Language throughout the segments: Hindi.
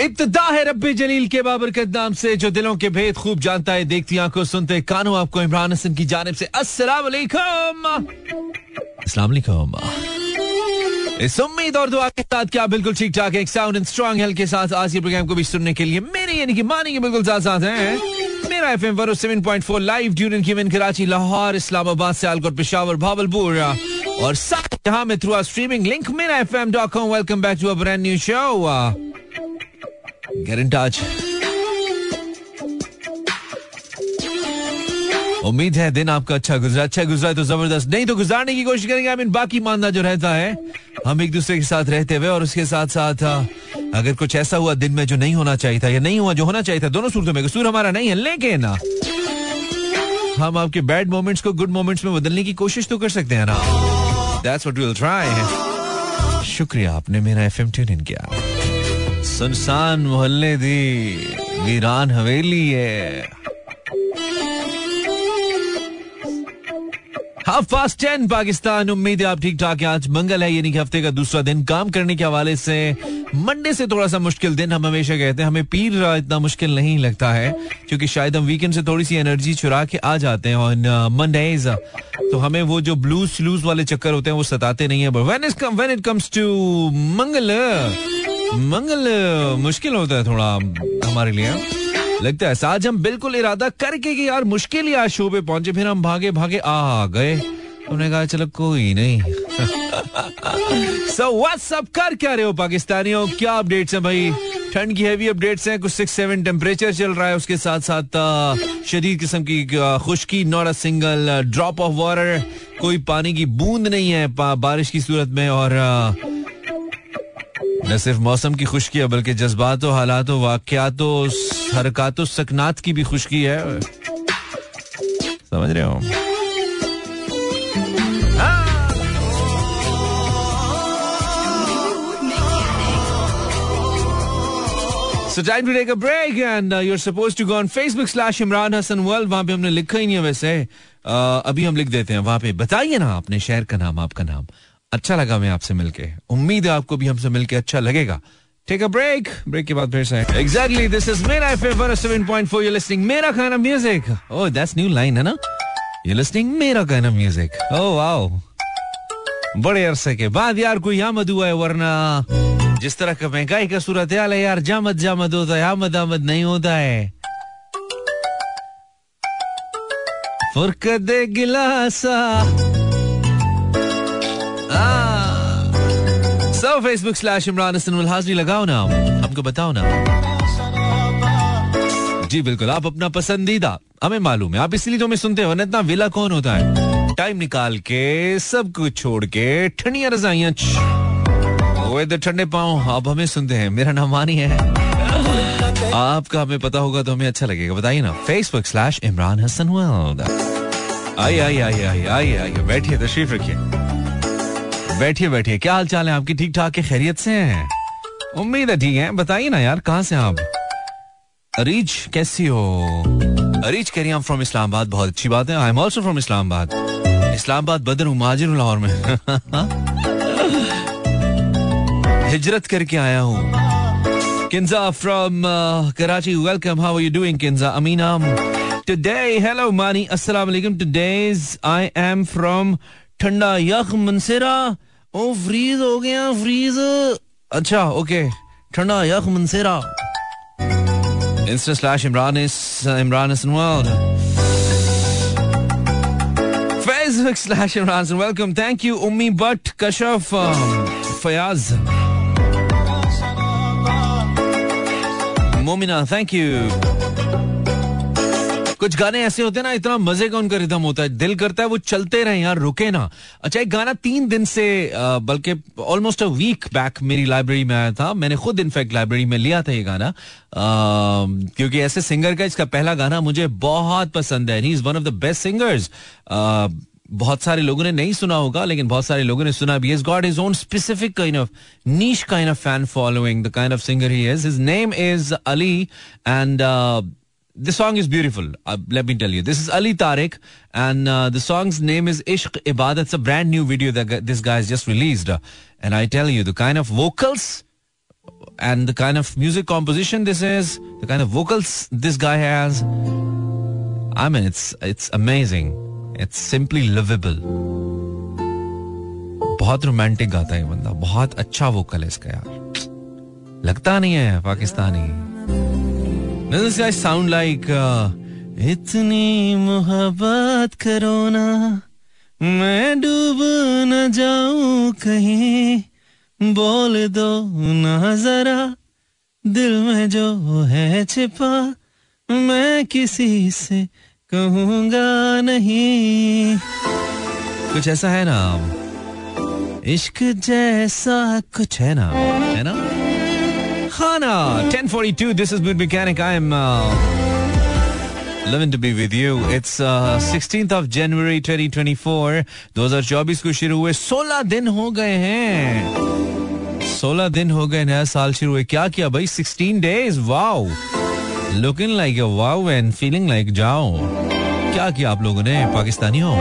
इब्तदा है रब्बी जलील के बाबरकत नाम से, जो दिलों के भेद खूब जानता है, देखती आँखों सुनते कानों आपको इमरान हसन की जानब से। अस्सलाम वालेकुम। इस उम्मीद और दुआ के साथ क्या बिल्कुल ठीक ठाक एक साउंड एंड स्ट्रॉन्ग हेल्थ के साथ आज के प्रोग्राम को भी सुनने के लिए मेरे, यानी कि मानी के बिल्कुल साथ साथ हैं। मेरा एफ़ एम वर seven point four live during की कराची लाहौर इस्लामाबाद सियालकोट पेशावर भावलपुर और साथ यहाँ में through streaming link Mera F M dot com welcome back to a brand new show Get in touch. उम्मीद है दिन आपका अच्छा गुजरा अच्छा गुजरा तो ज़बरदस्त। नहीं तो गुजारने की कोशिश करेंगे आई बाकी मानना जो रहता है, हम एक दूसरे के साथ रहते हुए और उसके साथ साथ अगर कुछ ऐसा हुआ दिन में जो नहीं होना चाहिए था या नहीं हुआ, जो होना चाहिए था, दोनों सूरतों में कसूर हमारा नहीं है, लेकिन हम आपके बैड मोमेंट्स को गुड मोमेंट्स में बदलने की कोशिश तो कर सकते हैं ना। That's what we will try शुक्रिया, आपने मेरा एफएम ट्यून इन किया। सुनसान मोहल्ले दी वीरान हवेली है। हाफ़ पास्ट टेन पाकिस्तान, उम्मीद है आप ठीक ठाक हैं। आज मंगल है यानी कि हफ़्ते का दूसरा दिन। काम करने के हवाले से मंडे से थोड़ा सा मुश्किल दिन हम हमेशा कहते हैं। हमें पीर इतना मुश्किल नहीं लगता है, क्योंकि शायद हम वीकेंड से थोड़ी सी एनर्जी चुरा के आ जाते हैं। और मंडेज तो हमें वो जो ब्लूज स्लूज वाले चक्कर होते हैं, वो सताते नहीं है। Come when it comes to मंगल मंगल, मुश्किल होता है थोड़ा हमारे लिए। लगता है आज हम बिल्कुल इरादा करके कि यार मुश्किल ही आज शो पे पहुँचे, फिर हम भागे भागे, आ गए। उन्होंने कहा, चलो कोई नहीं। सो व्हाट्सअप कर क्या रहे हो पाकिस्तानियों? क्या अपडेट्स हैं भाई? ठंड की हैवी अपडेट्स हैं, कुछ सिक्स सेवन टेम्परेचर चल रहा है, उसके साथ साथ शदीद किस्म की खुश्की not a single drop of water कोई पानी की बूंद नहीं है बारिश की सूरत में, और न सिर्फ़ मौसम की खुशकी है बल्कि जज्बात हालात वाकयात हरकत सकनात की भी खुशकी है। समझ रहे हो? So time to take a break and uh, you're supposed to go on Facebook slash Imran Hassan World वहाँ पे हमने लिखा ही नहीं है वैसे। Uh, अभी हम लिख देते हैं वहाँ पे बताइए ना अपने शहर का नाम आपका नाम। अच्छा लगा मैं आपसे मिलके। उम्मीद है आपको भी हमसे मिलके अच्छा लगेगा। टेक अ ब्रेक ब्रेक के बाद फिर से। Exactly this is Mera FM 107.4 you listening Mera खाना music oh that's new line है ना? यू लिसनिंग मेरा खाना म्यूज़िक ओह वाओ बड़े अरसे के बाद यार कोई आमद हुआ है वरना जिस तरह का महँगाई का सूरत हाल है यार, जामद जामद होता है, आमद आमद नहीं होता है। फुरकत गिलासा। So Facebook slash Imran Hasan हाजिरी लगाओ ना हमको बताओ ना जी, बिल्कुल। आप अपना पसंदीदा, हमें मालूम है। आप इसलिए तो हमें सुनते हो ना इतना वेला कौन होता है? टाइम निकाल के, सब कुछ छोड़ के, ठंडिया रजाइया ठंडे पाओ आप हमें सुनते हैं। मेरा नाम मानी है। आपका हमें पता होगा तो हमें अच्छा लगेगा। बताइए ना फेसबुक स्लैश इमरान हसन आइए आइए आइए आइए आइए आइए, बैठिए, तशरीफ़ रखिए। बैठिए बैठिए। क्या हाल चाल है? आपकी ठीक ठाक के खैरियत से हैं? उम्मीद है ठीक है। बताइए ना यार, कहाँ से आप? अरीज, कैसी हो? अरीज कह रही हैं फ्रॉम इस्लामाबाद। बहुत अच्छी बात है। I am also from Islamabad. Islamabad, बदर हूँ, माजिर लाहौर में। हिजरत करके आया हूँ। Kinza from Karachi. Welcome how are you doing Kinza? Amina today hello Mani. अस्सलाम वालेकुम। टुडेज आई एम फ्रॉम ठंडा यख मनसेरा ओ फ्रीज हो गया फ्रीज अच्छा ओके ठंडा यख मनसेरा इंस्टा स्लैश इमरान इमरान इस world Facebook slash Imran welcome thank you Ummi Butt Kashaf Fayaz Momina thank you कुछ गाने ऐसे होते हैं ना, इतना मज़े का उनका रिदम होता है। दिल करता है, वो चलते रहे यार, रुके ना। अच्छा एक गाना तीन दिन से बल्कि ऑलमोस्ट अ वीक बैक मेरी लाइब्रेरी में आया था। मैंने खुद इनफैक्ट लाइब्रेरी में लिया था ये गाना। क्योंकि ऐसे सिंगर का इसका पहला गाना मुझे बहुत पसंद है। He is one of the best singers बहुत सारे लोगों ने नहीं सुना होगा, लेकिन बहुत सारे लोगों ने सुना भी। God is own specific kind of niche kind of fan following the kind of singer he is his name is Ali and the song is beautiful. Uh, let me tell you. This is Ali Tariq, and uh, the song's name is Ishq Ibadat. It's a brand new video that this guy has just released. Uh, and I tell you, the kind of vocals, and the kind of music composition this is, the kind of vocals this guy has. I mean, it's it's amazing. It's simply livable. बहुत रोमांटिक गाता है बंदा बहुत अच्छा वोकल है इसका यार लगता नहीं है पाकिस्तानी साउंड लाइक इतनी मोहब्बत करो ना, मैं डूब न जाऊँ कहीं, बोल दो ना जरा, दिल में जो है छिपा, मैं किसी से कहूँगा नहीं। कुछ ऐसा है ना? इश्क जैसा कुछ है ना? है ना? खाना 1042 this is good mechanic I am Loving to be with you. It's uh, 16th of January 2024. 2024 को शुरू हुए। 16 दिन हो गए हैं। 16 दिन हो गए नया साल शुरू हुए। क्या किया भाई? 16 days wow looking like wow and feeling like जाओ। क्या किया आप लोगों ने? पाकिस्तानियों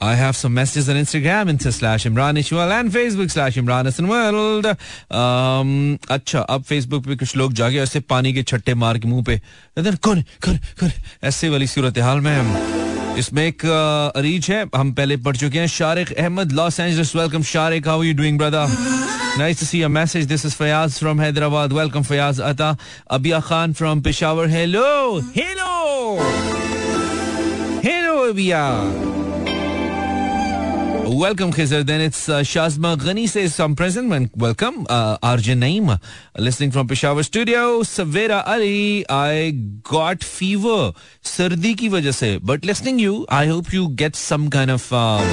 I have some messages on Instagram into slash Imran Ishwal and Facebook slash Imran Hassan World. Um, अच्छा अब Facebook पे कुछ लोग जागे ऐसे पानी के छट्टे मार के मुँह पे कौन कौन कौन ऐसे वाली सूरत हाल में इसमें एक अरीज है हम पहले पढ़ चुके हैं Shariq Ahmed Los Angeles welcome Shariq how you doing brother Nice to see your message. This is Fayaz from Hyderabad. Welcome, Fayaz Ata. Abia Khan from Peshawar. Hello. Hello. Hello, Abia. Welcome, Khizr. Then it's uh, Shazma Ghani says some present. Welcome, uh, Arjun Naim, uh, listening from Peshawar studio. Savera Ali, I got fever, sardi ki wajah se. But listening you, I hope you get some kind of um,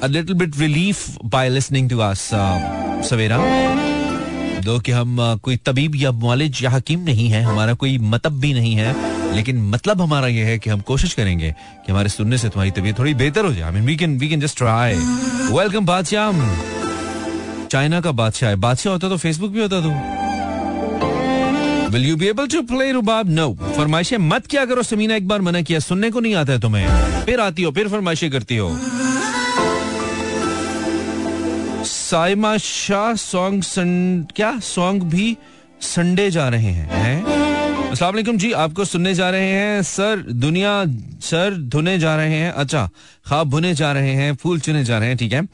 a little bit relief by listening to us, uh, Savera. दो कि हम कोई तबीब या मॉलेज या हकीम नहीं है हमारा कोई मतलब भी नहीं है लेकिन मतलब हमारा यह है कि हम कोशिश करेंगे कि हमारे सुनने से तुम्हारी तबीयत थोड़ी बेहतर हो जाए। We can we can just try welcome बादशाह चाइना का बादशाह है। बादशाह होता तो फेसबुक भी होता तो। Will you be able to play Rubab no फरमाइशें मत क्या करो। समीना एक बार मना किया। सुनने को नहीं आता है तुम्हें। फिर आती हो, फिर फरमाइशें करती हो। साइमा शाह सॉन्ग क्या? सॉन्ग भी संडे जा रहे हैं, है? असलम जी, आपको सुनने जा रहे हैं, सर, दुनिया, सर, धुने जा रहे हैं अच्छा खाब भुने जा रहे हैं, फूल चुने जा रहे हैं, ठीक है,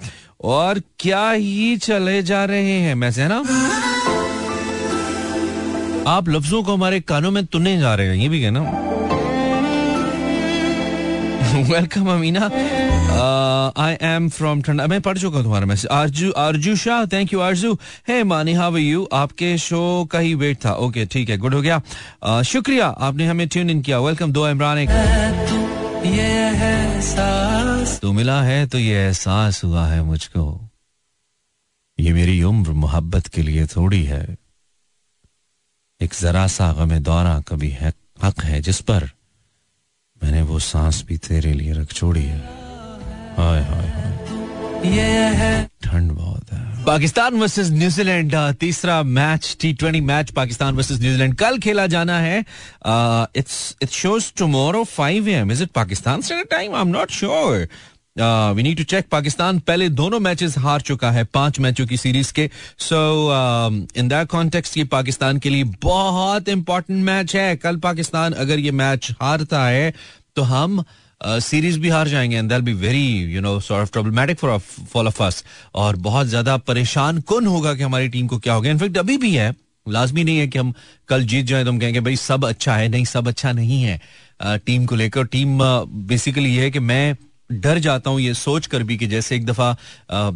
और क्या ही चले जा रहे हैं मैसे है ना? आप लफ्जों को हमारे कानों में तुने जा रहे हैं, ये भी कहना welcome Amina I am from ठंडा मैं पढ़ चुका तुम्हारा message Arzoo Arzoo Shah thank you Arzoo. Hey Mani how you आपके शो का ही वेट था। ओके ठीक है गुड हो गया। Uh, शुक्रिया आपने हमें ट्यून इन किया। वेलकम दो इमरान एक। तो मिला है तो ये एहसास हुआ है मुझको। ये मेरी उम्र मोहब्बत के लिए थोड़ी है। एक जरा सा गमे दौरा कभी है हक है जिस पर मैंने वो सांस भी तेरे लिए रख छोड़ी है। हाय हाय हाय। ठंड बहुत है। पाकिस्तान वर्सेस न्यूजीलैंड तीसरा match T twenty match Pakistan versus New Zealand. कल खेला जाना है it's it shows tomorrow five AM is it Pakistan time I am not sure we need to check Pakistan पहले दोनों मैचेस हार चुका है पाँच मैचों की सीरीज़ के। सो इन दैट कॉन्टेक्स्ट ये पाकिस्तान के लिए बहुत इंपॉर्टेंट मैच है। कल पाकिस्तान अगर ये मैच हारता है तो हम सीरीज़ uh, भी हार जाएँगे and they'll be very you know sort of troublematic for for of us और बहुत ज़्यादा परेशान कौन होगा कि हमारी टीम को क्या होगा। इनफेक्ट अभी भी है। लाजमी नहीं है कि हम कल जीत जाए तो हम कहेंगे भाई सब अच्छा है। नहीं सब अच्छा नहीं है टीम uh, को लेकर। टीम बेसिकली ये है कि मैं डर जाता हूँ ये सोच कर भी कि जैसे एक दफ़ा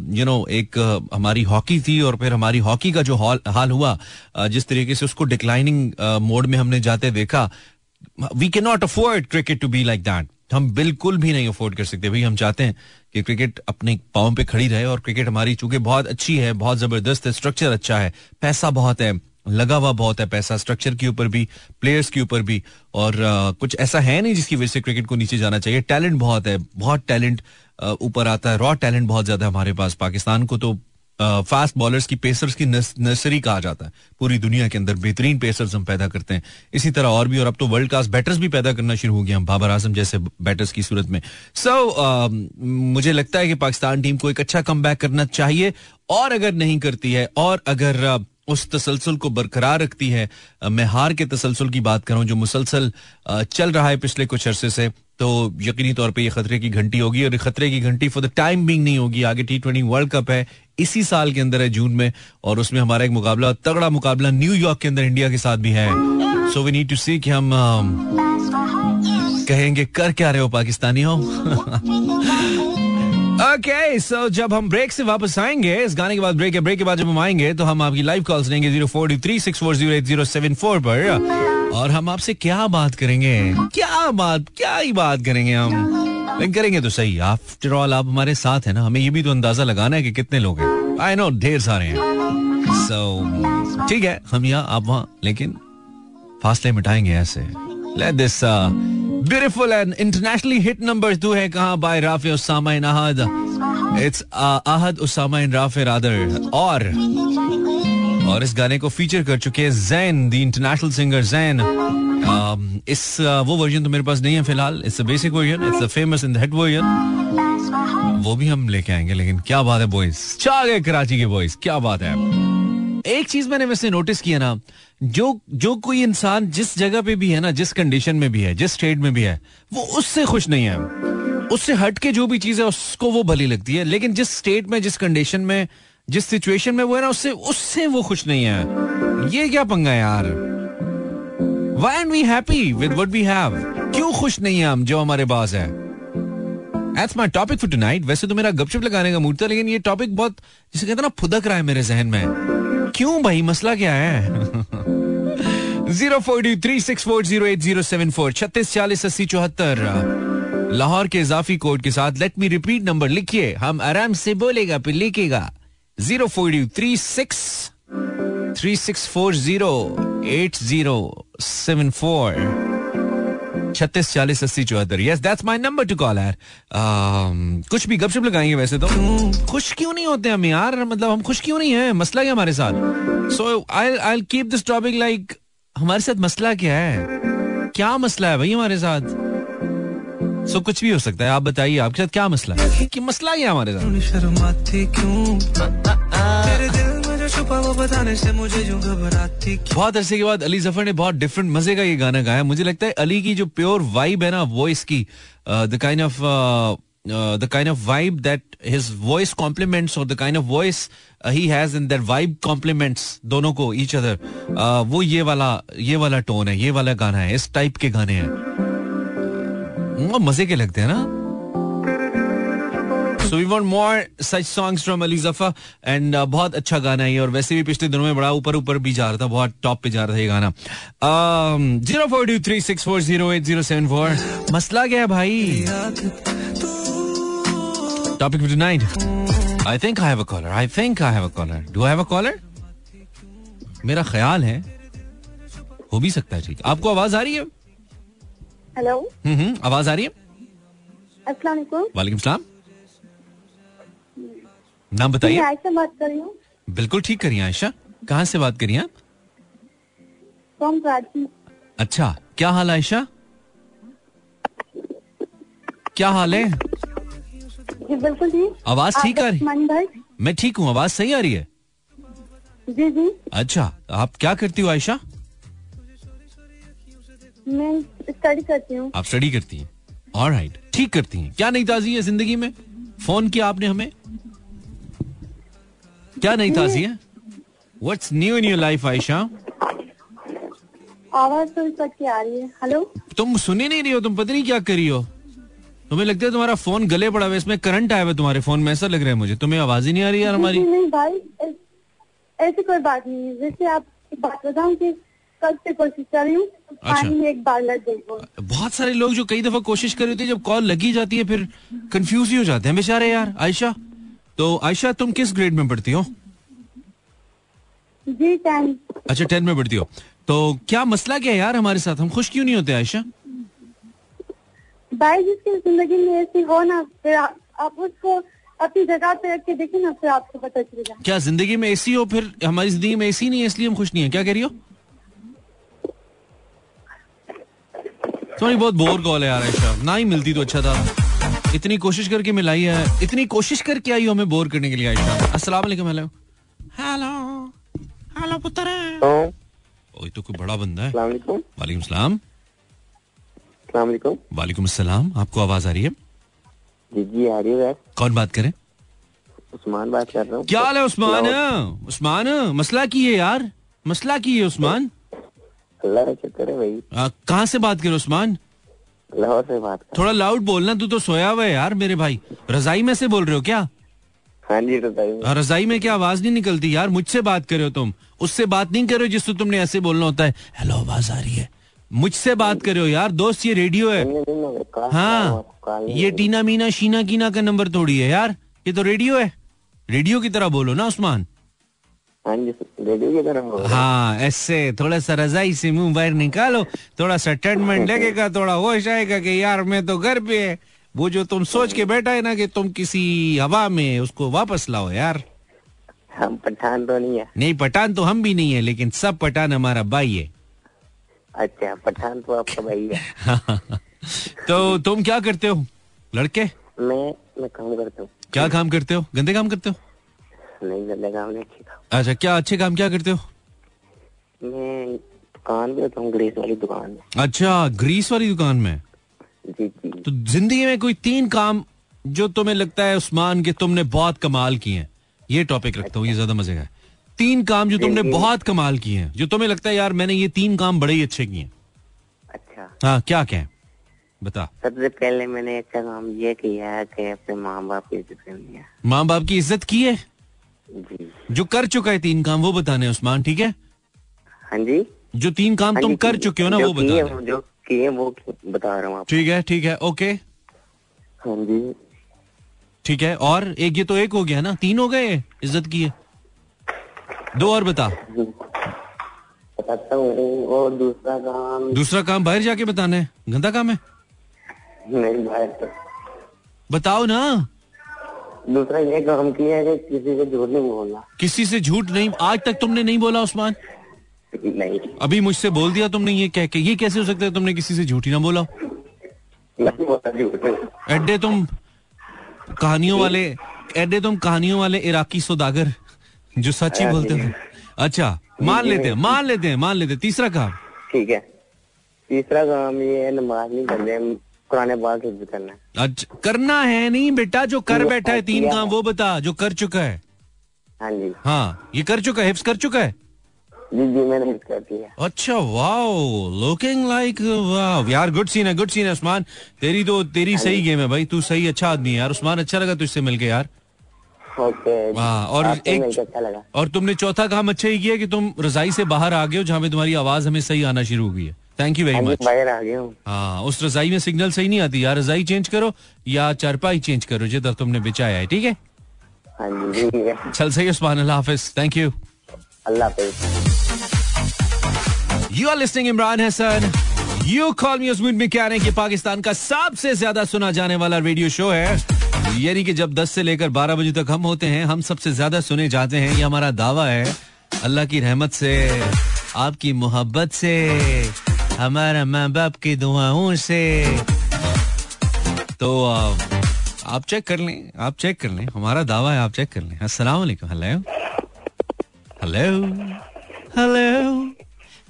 यू नो एक हमारी हॉकी थी और फिर हमारी हॉकी का जो हाल हाल हुआ जिस तरीके से उसको डिक्लाइनिंग मोड में हमने जाते देखा we can not afford cricket to be like that हम बिल्कुल भी नहीं अफोर्ड कर सकते। भाई, हम चाहते हैं कि क्रिकेट अपने पाँव पे खड़ी रहे और क्रिकेट हमारी, चूँकि बहुत अच्छी है, बहुत ज़बरदस्त है स्ट्रक्चर अच्छा है, पैसा बहुत है लगा हुआ बहुत है पैसा स्ट्रक्चर के ऊपर भी प्लेयर्स के ऊपर भी और uh, कुछ ऐसा है नहीं जिसकी वजह से क्रिकेट को नीचे जाना चाहिए। टैलेंट बहुत है बहुत टैलेंट ऊपर आता है रॉ टैलेंट बहुत ज़्यादा है हमारे पास। पाकिस्तान को तो फास्ट बॉलर्स की पेसर्स की नर्सरी कहा जाता है। पूरी दुनिया के अंदर बेहतरीन पेसर्स हम पैदा करते हैं। इसी तरह और भी और अब तो वर्ल्ड क्लास बैटर्स भी पैदा करना शुरू हो गया हम बाबर आज़म जैसे बैटर्स की सूरत में। सो so, मुझे लगता है कि पाकिस्तान टीम को एक अच्छा कम करना चाहिए और अगर नहीं करती है और अगर उस तसलसल को बरकरार रखती है। मैं हार के तसलसल की बात करूँ जो मुसलसल चल रहा है पिछले कुछ अरसे से तो यकीनी तौर पे ये खतरे की घंटी होगी और खतरे की घंटी फॉर द टाइम बिंग नहीं होगी। आगे टी ट्वेंटी वर्ल्ड कप है, इसी साल के अंदर है जून में, और उसमें हमारा एक मुकाबला, तगड़ा मुकाबला न्यूयॉर्क के अंदर इंडिया के साथ भी है। So we need to see कि हम कहेंगे, कर क्या रहे हो, पाकिस्तानी हो? ओके जब हम ब्रेक से वापस आएँगे, इस गाने के बाद ब्रेक है ब्रेक के बाद जब हम आएँगे तो हम आपकी लाइव कॉल्स लेंगे zero four three six four zero eight zero seven four पर। और हम आपसे क्या बात करेंगे? क्या बात, क्या ही बात करेंगे हम? करेंगे तो सही। आफ्टर ऑल आप हमारे साथ है ना, हमें ये भी तो अंदाज़ा लगाना है कि कितने लोग हैं। आई नो ढेर सारे हैं। सो ठीक है, हम यहाँ, आप वहाँ, लेकिन फासले मिटाएँगे ऐसे। Let this beautiful and internationally hit number two है कहा by Rafay Usama in Ahad it's Ahad Usama in Rafay rather और और इस गाने को फीचर कर चुके हैं Zayn the international singer Zayn इस वो वर्जन तो मेरे पास नहीं है फ़िलहाल it's a basic version it's a famous in the hit version वो भी हम लेके आएँगे लेकिन क्या बात है बॉयज़ चाह गए कराची के बॉयज़ क्या बात है एक चीज़ मैंने वैसे नोटिस किया ना, जो जो कोई इंसान जिस जगह पे भी है ना, जिस कंडीशन में भी है, जिस स्टेट में भी है, वो उससे खुश नहीं है। उससे हट के जो भी चीज़ है, उसको वो भली लगती है। लेकिन जिस स्टेट में, जिस कंडीशन में, जिस सिचुएशन में वो है ना, उससे उससे वो खुश नहीं है। ये क्या पंगा यार? Why and we happy with what we have क्यों खुश नहीं है हम, जो हमारे पास है? That's my topic for tonight. वैसे तो मेरा गपशप लगाने का मूड था, लेकिन ये टॉपिक बहुत, जिसे कहते ना, फुदक रहा है मेरे जहन में। क्यों भाई? मसला क्या है? Zero four three six four zero eight zero seven four, छत्तीस चालीस अस्सी चौहत्तर। लाहौर के इजाफी कोड के साथ लेट मी रिपीट नंबर लिखिए। हम आराम से बोलेगा, फिर लिखेगा। Zero four three six three six four zero eight zero seven four. छत्तीस चालीस अस्सी चौहत्तर। Yes that's my number to call यार। कुछ भी गपशप लगाएँगे वैसे तो। खुश क्यों नहीं होते हम यार? मतलब हम खुश क्यों नहीं है? मसला क्या हमारे साथ? So I I keep this topic like हमारे साथ मसला क्या है? क्या मसला है भाई हमारे साथ? सो so, कुछ भी हो सकता है। आप बताइए आपके साथ क्या मसला है? कि मसला क्या हमारे साथ? बहुत अरसे के बाद अली ज़फ़र ने बहुत डिफरेंट मज़े का ये गाना गाया। मुझे लगता है अली की जो प्योर वाइब है ना वॉइस की the kind of the kind of vibe that his voice compliments और the kind of voice he has in that vibe compliments दोनों को ईच अदर uh, वो ये वाला ये वाला टोन है ये वाला गाना है इस टाइप के गाने हैं। मज़े के लगते हैं ना। So we want more such songs from Ali Zafar and बहुत अच्छा गाना है और वैसे भी पिछले दिनों में बड़ा ऊपर ऊपर भी जा रहा था बहुत टॉप पे जा रहा था ये गाना। Zero four two three six four zero eight zero seven four मसला क्या है भाई? Topic for tonight I think I have a caller I think I have a caller do I have a caller मेरा ख्याल है हो भी सकता है ठीक। आपको आवाज़ आ रही है? हेलो हम्म, हम्म आवाज़ आ रही है? अस्सलाम वालेकुम सलाम। नाम बताइए। आयशा बात कर रही हूँ। बिल्कुल ठीक करिए आयशा। कहाँ से बात करिए आप? अच्छा क्या हाल आयशा? क्या हाल है? जी बिल्कुल आवाज़ ठीक आ रही? मैं ठीक हूँ आवाज़ सही आ रही है? जी जी। अच्छा आप क्या करती हो आयशा? मैं स्टडी करती हूँ। आप स्टडी करती हैं। और राइट ठीक करती हैं। क्या नई ताजी है ज़िंदगी में? फ़ोन किया आपने हमें? क्या नई ताजी है? What's new in your life Ayesha आवाज़ तो सबकी आ रही है। हेलो तुम सुनी नहीं रही हो तुम पता नहीं क्या करी हो? तुम्हें लगता है तुम्हारा फ़ोन गले पड़ा हुआ इसमें करंट आया हुआ तुम्हारे फ़ोन में ऐसा लग रहा है मुझे। तुम्हें आवाज़ ही नहीं आ रही यार हमारी। नहीं भाई ऐसी कोई बात नहीं है। जैसे आप बात बताऊँ कि कल से कोशिश कर रही हूँ अच्छा। एक बार लग गई बहुत सारे लोग जो कई दफ़ा कोशिश कर रहे थे जब कॉल लगी जाती है फिर कंफ्यूज ही हो जाते हैं। बेचारे यार आयशा तो आयशा तुम किस ग्रेड में पढ़ती हो? जी टेन अच्छा टेन में पढ़ती हो। तो क्या मसला क्या है यार हमारे साथ? हम खुश क्यों नहीं होते आयशा? भाई जिसकी ज़िंदगी में ऐसी हो ना फिर आप उसको अपनी जगह पे रख के देखिए ना फिर आपको पता चलेगा। क्या ज़िंदगी में एसी हो फिर हमारी ज़िंदगी में ऐसी नहीं है इसलिए हम खुश नहीं है। क्या कह रही हो? तुम्हारी बहुत बोर कॉल है यार ऐसा ना ही मिलती तो अच्छा था। इतनी कोशिश करके मिलाई है। इतनी कोशिश करके आई हमें बोर करने के लिए आयशा। अस्सलाम वालेकुम हेलो। हेलो। हेलो पुत्र। ओए तो कोई बड़ा बंदा है। वालेकुम। सलाम। वालेकुम। अस्सलाम आपको आवाज़ आ रही है? जी जी आ रही है कौन बात करे? उस्मान बात कर रहा हूँ। क्या हाल है उस्मान? उस्मान मसला की है यार? मसला की है उस्मान? अल्लाह का शुक्र है भाई। कहाँ से बात करे उस्मान? लाहौर से बात थोड़ा लाउड बोलना तू तो सोया हुआ है यार मेरे भाई। रजाई में से बोल रहे हो क्या? हाँ जी रजाई हाँ, रजाई में क्या आवाज़ नहीं निकलती यार? मुझसे बात करे हो तुम। उससे बात नहीं करे हो जिससे तुमने ऐसे बोलना होता है। हेलो आवाज़ आ रही है। मुझसे बात करे हो यार। दोस्त ये रेडियो है। हाँ। ये टीना मीना शीना कीना का नंबर थोड़ी है यार। ये तो रेडियो है। रेडियो की तरह बोलो ना उस्मान। हाँ तरह हाँ ऐसे थोड़ा सा रजाई से मुँह बाहर निकालो थोड़ा सा टर्नमेंट लगेगा थोड़ा होश आएगा कि यार मैं तो घर पे है। वो जो तुम सोच के बैठा है ना कि तुम किसी हवा में उसको वापस लाओ यार। हम पठान तो नहीं है। नहीं पठान तो हम भी नहीं है लेकिन सब पठान हमारा भाई है। अच्छा पठान तो आपका भाई है। तो तुम क्या करते हो? लड़के? मैं मैं काम करता हूँ। क्या काम करते हो? गंदे काम करते हो? नहीं काम नहीं अच्छे काम। अच्छा क्या अच्छे काम क्या करते हो? मैं दुकान पे होता हूँ ग्रीस वाली दुकान में। अच्छा ग्रीस वाली दुकान में? जी जी। तो ज़िंदगी में कोई तीन काम जो तुम्हें लगता है उस्मान के तुमने बहुत कमाल किए हैं। ये टॉपिक रखता हूँ ये ज़्यादा मज़े का तीन काम जो तुमने बहुत कमाल किए हैं जो तुम्हें लगता है यार मैंने ये तीन काम बड़े ही अच्छे किए हैं। अच्छा। हाँ क्या क्या बता। सबसे पहले मैंने अच्छा काम ये किया है कि अपने माँ बाप की इज़्ज़त करनी है। माँ बाप की इज़्ज़त की है? जी। कर चुका है तीन काम वो बताने उस्मान ठीक है? हाँ जी। जो तीन काम हाँ तुम कर चुके हो ना वो बताने जो किए वो बता रहा हूँ ठीक है ठीक है ओके। हाँ जी। ठीक है और एक ये तो एक हो गया ना? तीन हो गए? इज़्ज़त की है। दो और बता। बताता हूँ और दूसरा काम। दूसरा काम बाहर जाके बताना है। गंदा काम है? नहीं भाई तो बताओ ना। दूसरा ये काम किया है कि किसी से झूठ नहीं बोलना। किसी से झूठ नहीं आज तक तुमने नहीं बोला उस्मान? नहीं। अभी मुझसे बोल दिया तुमने ये कह के। ये कैसे हो सकता है तुमने किसी से झूठ ही ना बोला? नहीं बोला एड्डे तुम कहानियों वाले एड्डे तुम कहानियों वाले इराकी सौदागर जो सच ही बोलते हो। अच्छा मान लेते हैं मान लेते हैं मान लेते हैं। तीसरा काम। ठीक है। तीसरा काम ये नमाज़ नहीं करने पुराने बात हिफ्ज करना है। अच्छा करना है नहीं बेटा जो कर बैठा है तीन काम वो बता जो कर चुका है। हाँ जी। हाँ ये कर चुका है हिफ्स कर चुका है? जी जी मैंने हिफ्ज कर दिया। अच्छा वाओ लुकिंग लाइक वाओ यार गुड सीन है गुड सीन है उस्मान। तेरी तो तेरी सही गेम है भाई तू सही अच्छा आदमी है यार। उस्मान अच्छा लगा तुझसे मिलके यार। हाँ, और एक- अच्छा लगा। और तुमने चौथा काम अच्छा ही किया कि तुम रजाई से बाहर आ गए हो जहाँ पे तुम्हारी आवाज़ हमें सही आना शुरू हो गई है। थैंक यू वेरी मच हूँ। हाँ उस रजाई में सिग्नल सही नहीं आती। यार रजाई चेंज करो या चारपाई चेंज करो जिधर तुमने बिछाया है ठीक है? हाँ चल सही उस्मान अल्लाह हाफिज। Thank you Allah you are listening Imran Hasan you call me Usman mechanic ये पाकिस्तान का सबसे ज़्यादा सुना जाने वाला रेडियो शो है। यानी कि जब 10 से लेकर 12 बजे तक हम होते हैं हम सबसे ज़्यादा सुने जाते हैं ये हमारा दावा है। अल्लाह की रहमत से आपकी मोहब्बत से। हमारा माँ बाप की दुआओं से। तो आप चेक कर लें, आप चेक कर लें। हमारा दावा है आप चेक कर लें। अस्सलाम वालेकुम hello hello hello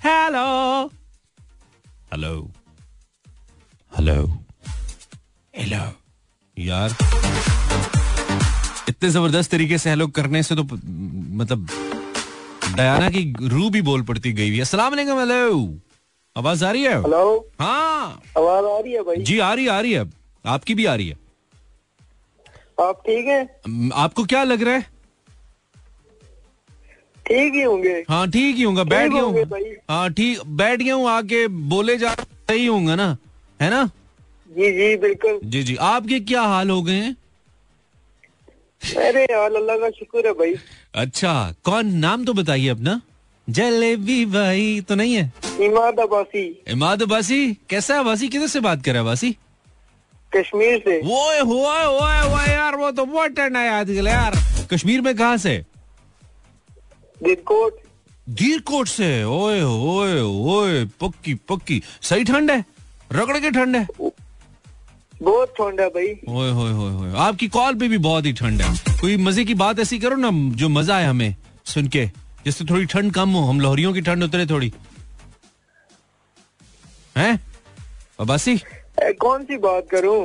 hello hello hello hello यार, इतने ज़बरदस्त तरीके से हेलो करने से तो मतलब डयाना की रू भी बोल पड़ती गई हुई वालेकुम हेलो आवाज़ आ रही है? हेलो हाँ। आवाज़ आ रही है भाई? जी आ रही आ रही है। आपकी भी आ रही है। आप ठीक है? आपको क्या लग रहा है? ठीक ही होंगे। हाँ ठीक ही होंगे बैठ गया हूँ। हाँ ठीक बैठ गया हूँ आके बोले जा सही होंगे ना? है ना? जी जी बिल्कुल। जी जी। आपके क्या हाल हो गए हैं? अरे यार अल्लाह का शुक्र है भाई। अच्छा कौन? नाम तो बताइए अपना। जलेबी भाई तो नहीं है? इमाद अबासी इमाद अबासी कैसा है अब्बासी? किधर से बात कर रहा है अब्बासी? कश्मीर से। ओए होए ओए ओए यार वो तो बहुत ठंड है आजकल यार। कश्मीर में कहाँ से? दिलकोट दीरकोट से? ओए ओए ओए पक्की पक्की। सही ठंड है? रगड़ के ठंड है? बहुत ठंड है भाई। ओए होए होए होए। आपकी कॉल पे भी बहुत ही ठंड है। कोई मज़े की बात ऐसी करो ना जो मज़ा आए हमें सुन के। जिससे थोड़ी ठंड कम हो हम लोहरियों की ठंड उतरे थोड़ी। हैं? अब्बासी? ए, कौन सी बात करूँ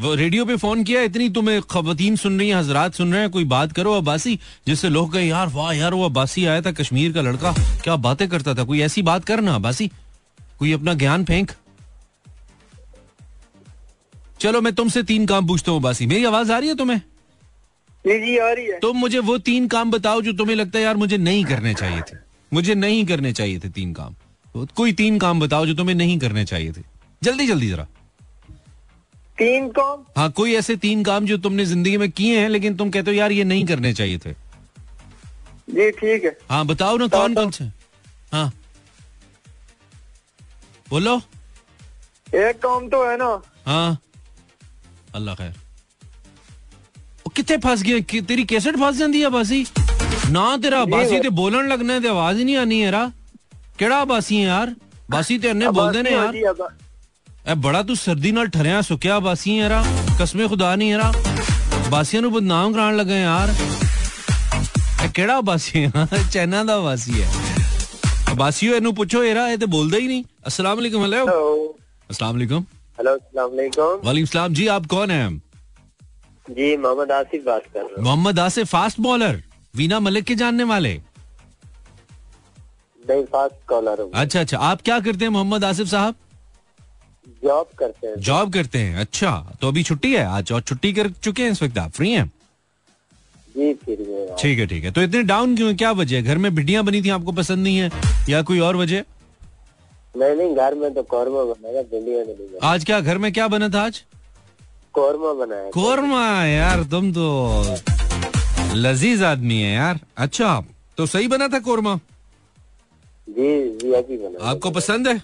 वो रेडियो पे फ़ोन किया इतनी तुम्हें खवतीन सुन रही हैं हजरात सुन रहे हैं कोई बात करो अब्बासी। जिससे लोग कहे यार वाह यार वो अब्बासी आया था कश्मीर का लड़का क्या बातें करता था? कोई ऐसी बात करना अब्बासी? कोई अपना ज्ञान फेंक? चलो मैं तुमसे तीन काम पूछता हूँ अब्बासी। मेरी आवाज़ आ रही है तुम्हें? जी जी आ रही है। तुम मुझे वो तीन काम बताओ जो तुम्हें लगता है यार मुझे नहीं करने चाहिए थे। मुझे नहीं करने चाहिए थे तीन काम। तो कोई तीन काम बताओ जो तुम्हें नहीं करने चाहिए थे। जल्दी जल्दी जरा। तीन काम? हाँ कोई ऐसे तीन काम जो तुमने ज़िंदगी में किए हैं लेकिन तुम कहते हो यार ये नहीं करने चाहिए थे। जी ठीक है। हाँ बताओ ना कौन कौन से। हाँ। बोलो। एक काम तो है ना। हाँ। अल्लाह खैर। ਕਿੱਥੇ ਫਸ ਗਿਆ ਕਿ ਤੇਰੀ ਕੈਸਟ ਫਸ ਜਾਂਦੀ ਆ ਬਾਸੀ ਨਾ ਤੇਰਾ ਬਾਸੀ ਤੇ ਬੋਲਣ ਲੱਗਣਾ ਤੇ ਆਵਾਜ਼ ਹੀ ਨਹੀਂ ਆਨੀ ਯਾਰਾ ਕਿਹੜਾ ਬਾਸੀ ਹੈ ਯਾਰ ਬਾਸੀ ਤੇ ਅੰਨੇ ਬੋਲਦੇ ਨੇ ਯਾਰ जी, अब- ਇਹ ਬੜਾ ਤੂੰ ਸਰਦੀ ਨਾਲ ਠਰਿਆ ਸੁੱਕਿਆ ਬਾਸੀ ਹੈ ਯਾਰਾ ਕਸਮੇ ਖੁਦਾ ਨਹੀਂ ਯਾਰਾ ਬਾਸੀਆਂ ਨੂੰ ਬਦਨਾਮ ਕਰਾਉਣ ਲੱਗਾ ਯਾਰ ਇਹ ਕਿਹੜਾ ਬਾਸੀ ਹੈ ਚੈਨਾ ਦਾ ਬਾਸੀ ਹੈ ਬਾਸੀਓ ਇਹਨੂੰ ਪੁੱਛੋ ਯਾਰਾ ਇਹ ਤੇ ਬੋਲਦਾ ਹੀ ਨਹੀਂ अस्सलाम वालेकुम हेलो हेलो अस्सलाम वालेकुम हेलो अस्सलाम वालेकुम वालेकुम सलाम जी आप कौन हैं जी मोहम्मद आसिफ बात कर रहा हूँ। मोहम्मद आसिफ फास्ट बॉलर वीना मलिक के जानने वाले। नहीं फास्ट कॉलर हूँ। अच्छा अच्छा आप क्या करते हैं मोहम्मद आसिफ साहब? जॉब करते हैं। जॉब करते हैं अच्छा तो अभी छुट्टी है आज और छुट्टी कर चुके हैं इस वक्त आप फ्री हैं? जी फिर मैं ठीक है ठीक है तो इतने डाउन क्यों हैं? क्या वजह घर में भिड्डियाँ बनी थी आपको पसंद नहीं है या कोई और वजह? नहीं नहीं घर में तो कौरमा भिंडिया बना आज क्या घर में क्या बना था आज? कौरमा बनाया कोरमा यार तुम तो लजीज आदमी है यार। अच्छा तो सही बना था कोरमा? जी जी अभी बनाया आपको पसंद है?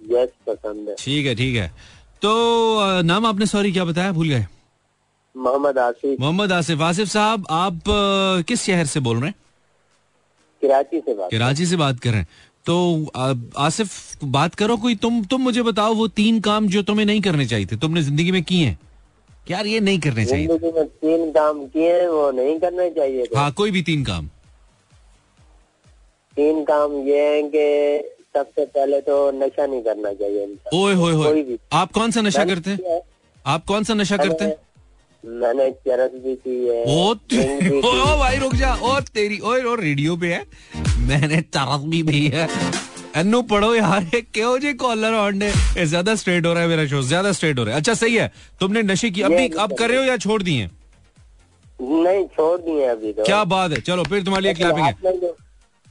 यस पसंद है। ठीक है ठीक है। तो नाम आपने सॉरी क्या बताया? भूल गए। मोहम्मद आसिफ। मोहम्मद आसिफ। आसिफ साहब आप किस शहर से बोल रहे हैं? कराची से बात कराची से बात कर रहे हैं। तो आसिफ बात करो कोई तुम तुम मुझे बताओ वो तीन काम जो तुम्हें नहीं करने चाहिए थे तुमने ज़िंदगी में किए हैं? यार ये नहीं करने चाहिए तीन काम किए वो नहीं करने चाहिए थे। हाँ कोई भी तीन काम। तीन काम ये है कि सबसे पहले तो नशा नहीं करना चाहिए ओए होए होए। आप कौन सा नशा करते हैं। आप कौन सा नशा करते हैं? मैंने चरस भी की है ओ भाई रुक जा। ओ तेरी ओए ओ रेडियो पे है। मैंने तरस भी दी है। एनु पढ़ो यार क्यों जे कॉलर ऑन ज़्यादा स्ट्रेट हो रहा है मेरा शो ज़्यादा स्ट्रेट हो रहा है। अच्छा सही है। तुमने नशे की अभी अब कर रहे हो या छोड़ दिए? नहीं छोड़ दिए अभी तो। क्या बात है? चलो फिर तुम्हारे लिए क्लैपिंग है।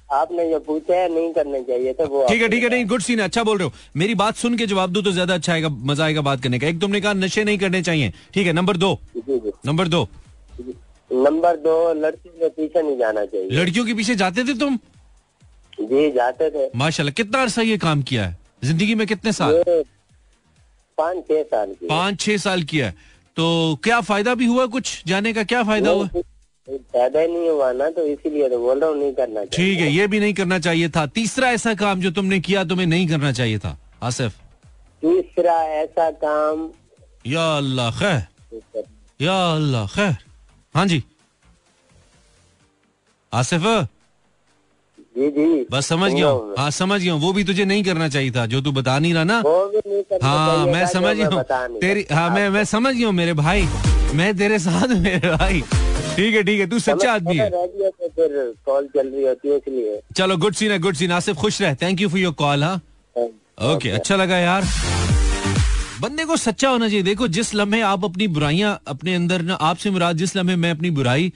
आपने जो पूछा है नहीं करने चाहिए थे वो ठीक है ठीक है नहीं गुड सीन है अच्छा बोल रहे हो। मेरी बात सुन के जवाब दो तो ज़्यादा अच्छा आएगा मज़ा आएगा बात करने का। एक तुमने कहा नशे नहीं करने चाहिए। ठीक है नंबर दो। नंबर दो। नंबर दो लड़कियों के पीछे नहीं जाना चाहिए। लड़कियों के पीछे जाते थे तुम? जी जाते थे। माशाल्लाह कितना अरसा ये काम किया है? ज़िंदगी में कितने साल? पाँच छह साल पाँच छह साल किया तो क्या फ़ायदा भी हुआ कुछ? जाने का क्या फ़ायदा हुआ? फ़ायदा ही नहीं हुआ ना तो इसीलिए तो बोल रहा हूँ नहीं करना चाहिए। ठीक है ये भी नहीं करना चाहिए था। तीसरा ऐसा काम जो तुमने किया तुम्हें नहीं करना चाहिए था आसिफ? तीसरा ऐसा काम या अल्लाह खैर। या अल्लाह खैर। हाँ जी। आसिफ? जी जी। बस समझ गया हूँ। हाँ समझ गया हूँ। वो भी तुझे नहीं करना चाहिए था जो तू बता नहीं रहा ना। वो भी नहीं करना हाँ मैं समझ गया हूँ। तेरी हाँ मैं मैं समझ गया हूँ मेरे भाई। मैं तेरे साथ मेरे भाई। ठीक है ठीक है। तू सच्चा आदमी है। फिर कॉल चल रही होती है इसलिए। चलो गुड सीन है गुड सीन आसिफ खुश रहे। Thank you for your call हाँ। ओके अच्छा लगा यार। बंदे को सच्चा होना चाहिए। देखो जिस लम्हे आप अपनी बुराइयाँ अपने अंदर ना आपसे मुराद जिस लम्हे मैं अपनी बुराई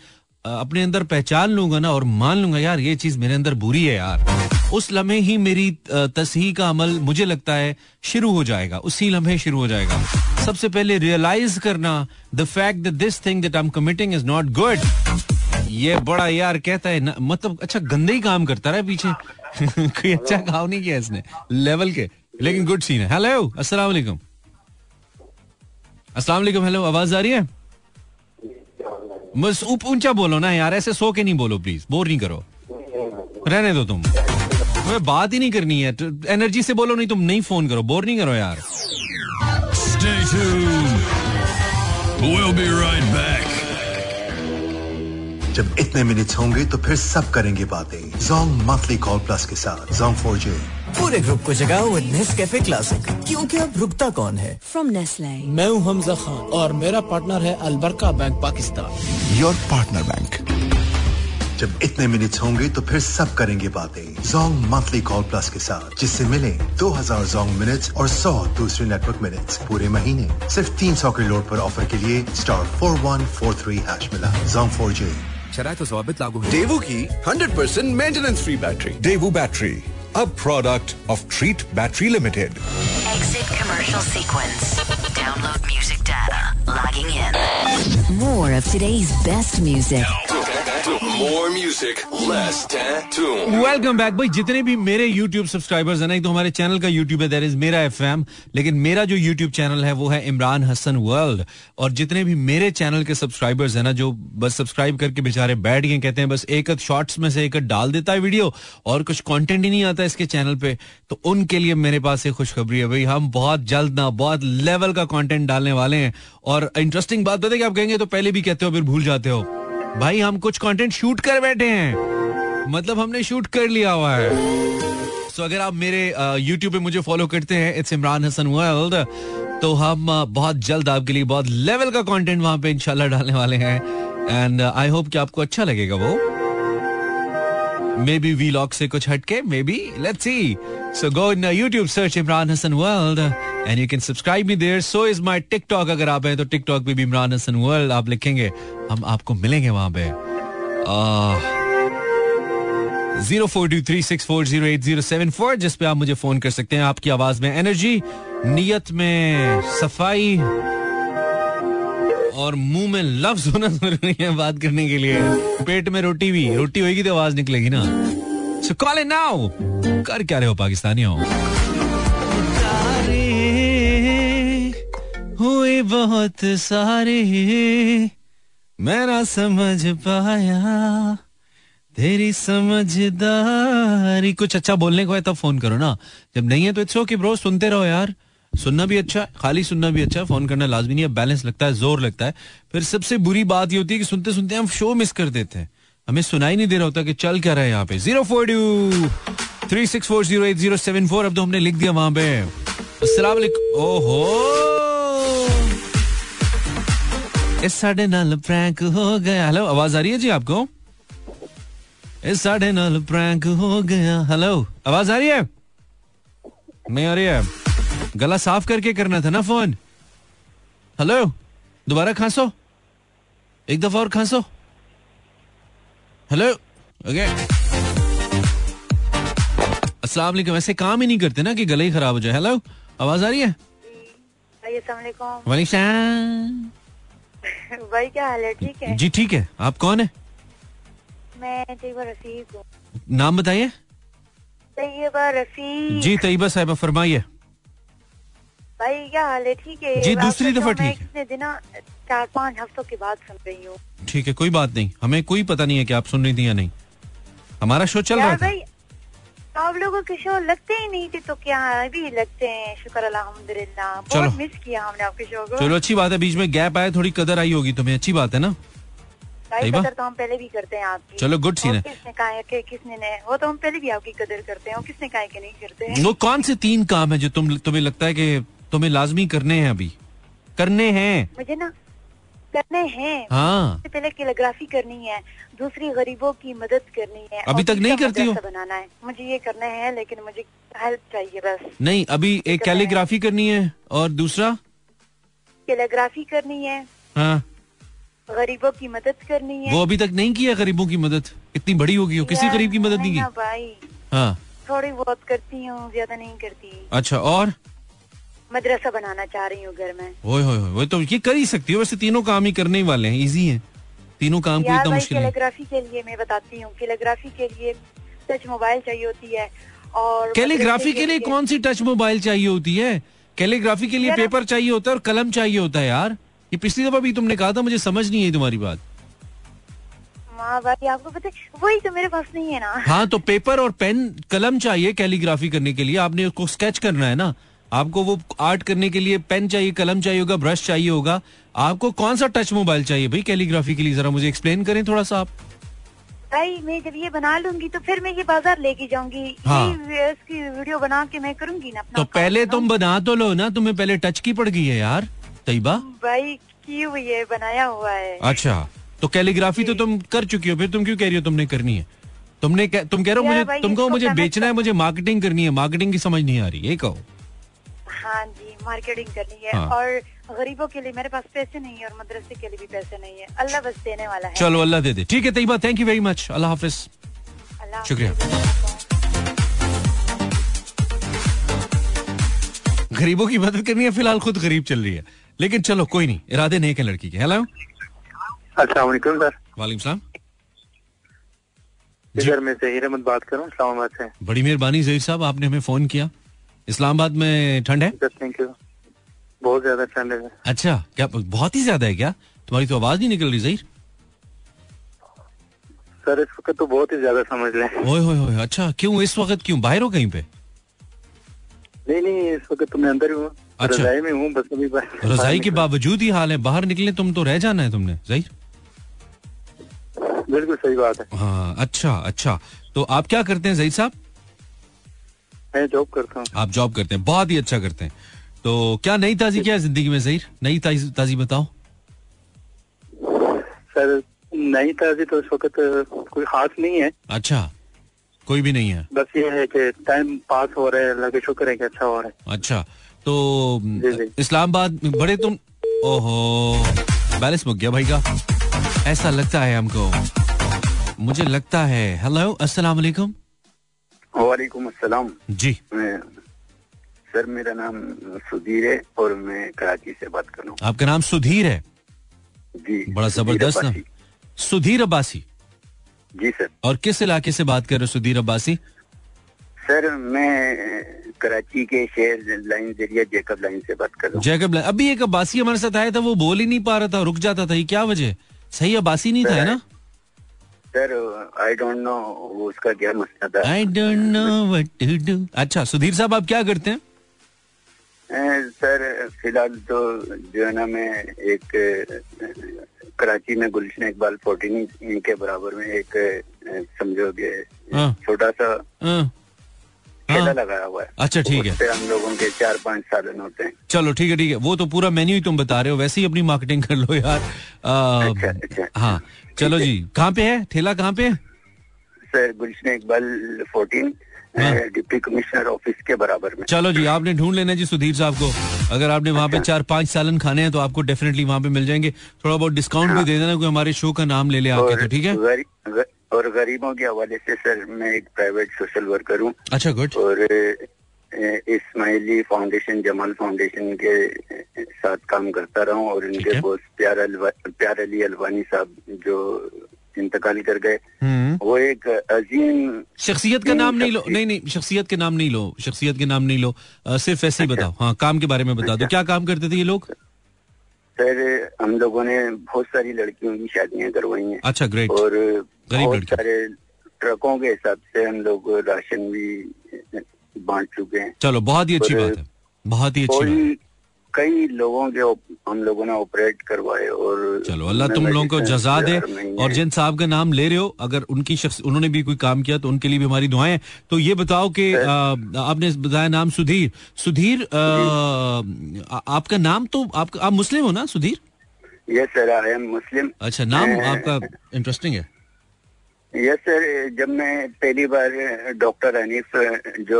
अपने अंदर पहचान लूँगा ना और मान लूँगा यार ये चीज़ मेरे अंदर बुरी है यार। उस लम्हे ही मेरी तस्ही का अमल मुझे लगता है शुरू हो जाएगा। उसी लम्हे शुरू हो जाएगा। सबसे पहले रियलाइज़ करना the fact that this thing that I am committing is not good ये बड़ा यार कहता है ना, मतलब अच्छा गंदे ही काम करता रहा पीछे। कोई अच्छा काम नहीं किया इसने लेवल के। लेकिन गुड सीन है। हेलो अस्सलाम वालेकुम अस्सलाम वालेकुम हेलो आवाज़ आ रही है? बस ऊप- ऊँचा बोलो ना यार ऐसे सो के नहीं बोलो प्लीज़ बोर नहीं करो. रहने दो तुम. तुम्हें बात ही नहीं करनी है. एनर्जी से बोलो नहीं तुम नहीं फ़ोन करो. बोर नहीं करो यार. Stay tuned. We'll be right back. जब इतने मिनट्स होंगे तो फिर सब करेंगे बातें. जोंग मंथली कॉल प्लस के साथ. जोंग फोर जे पूरे ग्रुप को जगाओ विद नेस्कैफे क्लासिक क्योंकि अब रुकता कौन है? From Nestle. मैं हूँ हमजा खान और मेरा पार्टनर है Albaraka bank Pakistan your partner bank जब इतने मिनट्स होंगे तो फिर सब करेंगे बातें। जोंग मंथली कॉल प्लस के साथ जिससे मिले 2000 जोंग मिनट्स और 100 दूसरे नेटवर्क मिनट्स पूरे महीने। सिर्फ़ 300 के लोड पर ऑफ़र के लिए स्टार 4143 हैश मिला। जोंग फोर जे डेवू की 100% maintenance free battery Daewoo battery a product of Treat Battery Limited. Exit commercial sequence. Download music data. Logging in. More of today's best music. More music, less tattoo. Welcome back भाई जितने भी मेरे YouTube सब्सक्राइबर्स हैं ना एक तो हमारे चैनल का YouTube है दैट इज़ मेरा एफ़ लेकिन मेरा जो YouTube चैनल है वो है इमरान हसन वर्ल्ड और जितने भी मेरे चैनल के सब्सक्राइबर्स हैं ना जो बस सब्सक्राइब करके बेचारे बैठ गए कहते हैं बस एक शॉर्ट्स में से एक डाल देता है वीडियो और कुछ कंटेंट ही नहीं आता इसके चैनल पे तो उनके लिए मेरे पास एक खुशखबरी है भाई। हम बहुत जल्द ना बहुत लेवल का कंटेंट डालने वाले हैं। और इंटरेस्टिंग बात बताए कि आप कहेंगे तो पहले भी कहते हो फिर भूल जाते हो। भाई हम कुछ कंटेंट शूट कर बैठे हैं। मतलब हमने शूट कर लिया हुआ है। सो so, अगर आप मेरे यूट्यूब पे मुझे फॉलो करते हैं इट्स इमरान हसन वर्ल्ड तो हम बहुत जल्द आपके लिए बहुत लेवल का कंटेंट वहाँ पे इंशाल्लाह डालने वाले हैं। एंड आई होप कि आपको अच्छा लगेगा वो। मे बी वी लॉक से कुछ हटके maybe let's see so go in YouTube search Imran Hasan world and you can subscribe me there so is my TikTok अगर आप हैं तो टिकटॉक पे भी इमरान हसन वर्ल्ड आप लिखेंगे, हम आपको मिलेंगे वहाँ पे। Zero four two three six four zero eight zero seven four जिस पे आप मुझे फ़ोन कर सकते हैं। आपकी आवाज़ में एनर्जी नियत में सफ़ाई और मुँह में लफ्ज होना ज़रूरी है बात करने के लिए। पेट में रोटी भी रोटी होगी तो आवाज़ निकलेगी ना। सो कॉल इन नाउ कर क्या रहे हो पाकिस्तानी हो हुए बहुत सारे। मैं ना समझ पाया। तेरी समझदारी। कुछ अच्छा बोलने को है तब फ़ोन करो ना। जब नहीं है तो इट्स ओके ब्रो सुनते रहो यार। सुनना भी अच्छा है, खाली सुनना भी अच्छा है, फ़ोन करना लाजमी नहीं है बैलेंस लगता है, ज़ोर लगता है। फिर सबसे बुरी बात ये होती है कि सुनते सुनते हम शो मिस कर देते हैं। हमें सुनाई नहीं दे रहा होता कि चल क्या रहा है यहाँ पे। Zero four two three six four zero eight zero seven four अब तो हमने लिख दिया वहाँ पे। वालेकुम। ओहो! इस साढ़े नाल प्रैंक हो गया। हेलो आवाज़ आ रही है जी आपको? इस साढ़े नाल प्रैंक हो गया। हेलो आवाज़ आ रही है? नहीं आ रही है। गला साफ़ करके करना था ना फ़ोन? हेलो दोबारा खांसो। एक दफ़ा और खांसो। हेलो ओके अस्सलाम वालेकुम। ऐसे काम ही नहीं करते ना कि गला ही खराब हो जाए। हेलो आवाज़ आ रही है। भाई क्या हाल है? ठीक है? जी ठीक है। आप कौन है? मैं रफीक हूँ। नाम बताइए। तैयबा रफीक। जी तैयबा साहिबा फरमाइए। भाई क्या हाल है? ठीक है। जी, दूसरी दफ़ा ठीक है। कितने दिनों चार पाँच हफ्तों के बाद सुन रही हूँ। ठीक है कोई बात नहीं। हमें कोई पता नहीं है कि आप सुन रही थी या नहीं। हमारा शो चल रहा यार था। आप लोगों के शो लगते ही नहीं थे तो क्या अभी लगते हैं? शुक्र अल्हम्दुलिल्लाह। चलो। बहुत मिस किया हमने आपके शो को। चलो अच्छी बात है बीच में गैप आया थोड़ी कदर आई होगी तुम्हें। अच्छी बात है ना? कदर तो हम पहले भी करते हैं आपकी। चलो, scene और है। किसने कहा है कि किसने ने वो तो हम पहले भी आपकी कदर करते हैं और किसने कहा है कि नहीं करते हैं? वो कौन से तीन काम है जो तुम तुम्हें लगता है कि तुम्हें लाजमी करने हैं अभी। करने हैं। मुझे ना करने हैं। हाँ। पहले कैलीग्राफी करनी है दूसरी गरीबों की मदद करनी है। अभी तक नहीं करती हो? बनाना है। मुझे ये करना है लेकिन मुझे हेल्प चाहिए बस। नहीं अभी एक कैलीग्राफी करनी है और दूसरा? कैलीग्राफी करनी है। हाँ। गरीबों की मदद करनी है। वो अभी तक नहीं किया गरीबों की मदद। इतनी बड़ी होगी वो। किसी गरीब की मदद नहीं की। भाई। हाँ। थोड़ी बहुत करती हूँ ज़्यादा नहीं करती। अच्छा और? मदरसा बनाना चाह रही हूँ घर में। ओए होए होए, वो तो ये कर ही सकती हो। वैसे तीनों काम ही करने ही वाले हैं इजी हैं। तीनों काम कोई यार इतना मुश्किल कैलीग्राफी के लिए मैं बताती हूँ। कैलीग्राफी के लिए टच मोबाइल चाहिए होती है और कैलीग्राफी के लिए कौन सी टच मोबाइल चाहिए होती है? कैलीग्राफी के लिए पेपर चाहिए होता है और कलम चाहिए होता है यार। ये पिछली दफ़ा भी तुमने कहा था मुझे समझ नहीं है तुम्हारी बात। हाँ भाई आपको पता है वही तो मेरे पास नहीं है ना। हाँ तो पेपर और पेन कलम चाहिए कैलीग्राफी करने के लिए। आपने उसको स्केच करना है ना। आपको वो आर्ट करने के लिए पेन चाहिए कलम चाहिए होगा ब्रश चाहिए होगा। आपको कौन सा टच मोबाइल चाहिए भाई कैलीग्राफी के लिए? जरा मुझे एक्सप्लेन करें थोड़ा सा आप। भाई मैं जब ये बना लूँगी तो फिर मैं ये बाज़ार लेके जाऊँगी। हाँ। इसकी वीडियो बना के मैं करूँगी ना अपना तो पहले तुम बना तो लो ना तुम्हें पहले टच की पड़ गई है यार। तैयबा भाई क्यों ये बनाया हुआ है? अच्छा तो कैलीग्राफी तो तुम कर चुकी हो फिर तुम क्यों कह रही हो तुमने करनी है? तुमने तुम कह रहे हो मुझे भाई, तुम कहो मुझे बेचना है मुझे मार्केटिंग करनी है मार्केटिंग की समझ नहीं आ रही ये कहो। हाँ जी मार्केटिंग करनी है हाँ। और गरीबों के लिए मेरे पास पैसे नहीं है और मदरसे के लिए भी पैसे नहीं है। अल्लाह बस देने वाला है। चलो अल्लाह दे दे। ठीक है Tayyaba thank you very much अल्लाह हाफिज। अल्लाह शुक्रिया। गरीबों की मदद करनी है फ़िलहाल खुद गरीब चल रही है। लेकिन चलो कोई नहीं इरादे नेक है लड़की के। हेलो अस्सलाम वालेकुम सर। वालेकुम सलाम। सर मैं जहीर अहमद बात कर रहा हूँ इस्लामाबाद से बड़ी मेहरबानी जहीर साहब आपने हमें फ़ोन किया। इस्लामाबाद में ठंड है? थैंक यू बहुत ज़्यादा ठंड है। अच्छा क्या बहुत ही ज़्यादा है क्या? तुम्हारी तो आवाज़ नहीं निकल रही जहीर। सर इस वक्त तो बहुत ही ज़्यादा समझ लें। ओए होए होए अच्छा क्यों इस वक्त क्यों? बाहर हो कहीं पे? नहीं नहीं इस वक्त तो मैं अंदर ही अच्छा। रजाई में हूँ बस अभी बाहर- रजाई के बावजूद ही हाल है बाहर निकले तुम तो रह जाना है तुमने जहीर। बिल्कुल सही बात है। हाँ अच्छा अच्छा। तो आप क्या करते हैं जहीर साहब? मैं जॉब करता हूँ। आप जॉब करते हैं बहुत ही अच्छा करते हैं। तो क्या नई ताजी क्या है ज़िंदगी में जहीर? नई ताजी ताजी बताओ। सर नई ताजी तो इस वक्त कोई खास नहीं है। अच्छा कोई भी नहीं है। बस ये है कि टाइम पास हो रहा है अल्लाह का शुक्र है कि अच्छा हो रहा है। अच्छा तो। इस्लामाबाद में बड़े तुम ओहो बैलेंस मुक गया भाई का। ऐसा लगता है हमको। मुझे लगता है हेलो अस्सलाम वालेकुम। वालेकुम अस्सलाम। जी। मैं- सर मेरा नाम सुधीर है और मैं कराची से बात कर रहा हूँ। आपका नाम सुधीर है? जी बड़ा ज़बरदस्त नाम सुधीर अब्बासी? जी सर। और किस इलाके से बात कर रहे हो सुधीर अब्बासी? सर मैं कराची के शेर लाइन एरिया जेकब लाइन से बात कर रहा हूँ। जैकब लाइन- अभी एक अब्बासी हमारे साथ आया था वो बोल ही नहीं पा रहा था रुक जाता था ये क्या वजह? सही अब्बासी नहीं था है ना? सर आई डोंट नो उसका क्या मसला था। I don't know what to do अच्छा सुधीर साहब आप क्या करते हैं? सर फ़िलहाल तो जो है ना मैं एक कराची में गुलशन इकबाल फोर्टीन के बराबर में एक समझोगे हाँ। छोटा सा हाँ, ठेला हाँ। लगाया हुआ है। अच्छा ठीक है। हम लोगों के चार पाँच सालन होते हैं। चलो ठीक है ठीक है। वो तो पूरा मेन्यू ही तुम बता रहे हो। वैसे ही अपनी मार्केटिंग कर लो यार। आ, अच्छा, अच्छा। हाँ चलो जी। कहाँ पे है? ठेला कहाँ पे है? सर गुलशन इकबाल फोर्टीन हाँ। डिप्टी कमिश्नर ऑफ़िस के बराबर में। चलो जी आपने ढूंढ लेना जी सुधीर साहब को। अगर आपने वहाँ पे चार पाँच सालन खाने हैं तो आपको डेफिनेटली वहाँ पे मिल जाएँगे। थोड़ा बहुत डिस्काउंट भी दे देना कोई हमारे शो का नाम ले ले आके तो ठीक है? और गरीबों के हवाले से सर मैं एक प्राइवेट सोशल वर्कर हूँ। अच्छा गुड और इस्माइली फाउंडेशन जमाल फाउंडेशन के साथ काम करता रहा हूँ और इनके। बोस प्यार अलवा- प्यार अली अलवानी साहब जो इंतकाल कर गए हम्म। वो एक अजीम शख्सियत का नाम नहीं लो नहीं नहीं शख्सियत के नाम नहीं लो शख्सियत के नाम नहीं लो सिर्फ़ ऐसे ही बताओ। हाँ काम के बारे में बता दो। क्या काम करते थे ये लोग? सर हम लोगों ने बहुत सारी लड़कियों की शादियाँ करवाई हैं। अच्छा ग्रेट और गरीब बहुत लड़की। सारे ट्रकों के हिसाब से हम लोग राशन भी बांट चुके हैं। चलो बहुत ही अच्छी बात है। बहुत ही अच्छी बात कई लोगों के हम लोगों ने ऑपरेट करवाए और चलो अल्लाह तुम लोगों को जजा दे। और जिन साहब का नाम ले रहे हो अगर उनकी शख्स उन्होंने भी कोई काम किया तो उनके लिए भी हमारी दुआएँ। तो ये बताओ कि आपने बताया नाम सुधीर। सुधीर आ- आपका नाम तो आप आप मुस्लिम हो ना Sudhir? Yes sir I am Muslim अच्छा नाम आपका इंटरेस्टिंग है। यस सर जब मैं पहली बार डॉक्टर अनीफ जो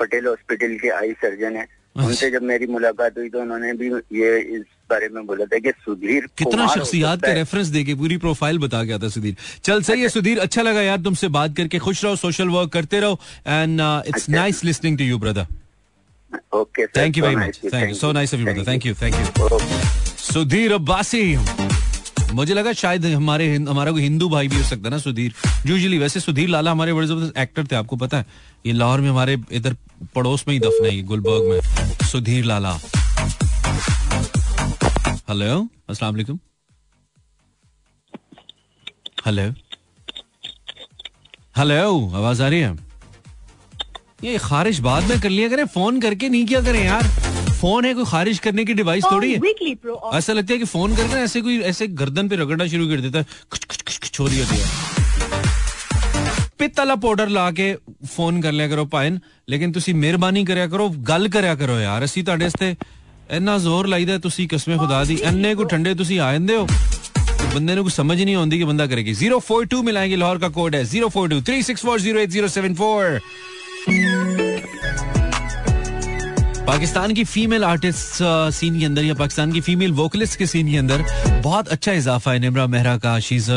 पटेल हॉस्पिटल के आई सर्जन है। उनसे जब मेरी मुलाकात हुई तो उन्होंने भी ये इस बारे में बोला था कि सुधीर कितना शख्सियात के। रेफरेंस देके पूरी प्रोफ़ाइल बता गया था सुधीर। चल सही है सुधीर। अच्छा लगा यार तुमसे बात करके। खुश रहो सोशल वर्क करते रहो। And it's. Nice listening to you brother okay thank you very much thank you so nice of you brother thank you thank you. Sudhir Abbasi मुझे लगा शायद हमारे हमारा कोई हिंदू भाई भी हो सकता है ना सुधीर। यूजली वैसे सुधीर लाला हमारे बड़े ज़बरदस्त एक्टर थे, आपको पता है। ये लाहौर में हमारे इधर पड़ोस में ही दफन है गुलबर्ग में। सुधीर लाला। हेलो अस्सलाम वालेकुम। हेलो हेलो आवाज़ आ रही है? ये खारिश बाद में कर लिया करें, फ़ोन करके नहीं किया करें यार। फ़ोन है कोई खारिज करने की डिवाइस थोड़ी है? ऐसा लगता है कि फ़ोन करके ना ऐसे कोई ऐसे गर्दन पे रगड़ना शुरू कर देता है। छोरी होती है। पित्तला पाउडर ला के फ़ोन कर लिया करो पाइन लेकिन तुम मेहरबानी करो गल करो यार। असि ते इना ज़ोर लाई दी कस्मे खुदा दी। एने को ठंडे तुम आ तो बंदे को समझ नहीं आती कि बंदा करेगी। ज़ीरो फोर टू मिलाएँगे लाहौर का कोड है। Zero four two three six four zero eight zero seven four. Pakistan की फीमेल आर्टिस्ट सीन के अंदर या पाकिस्तान की फीमेल वोकलिस्ट के सीन के अंदर बहुत अच्छा इजाफा है निमरा मेहरा का। She is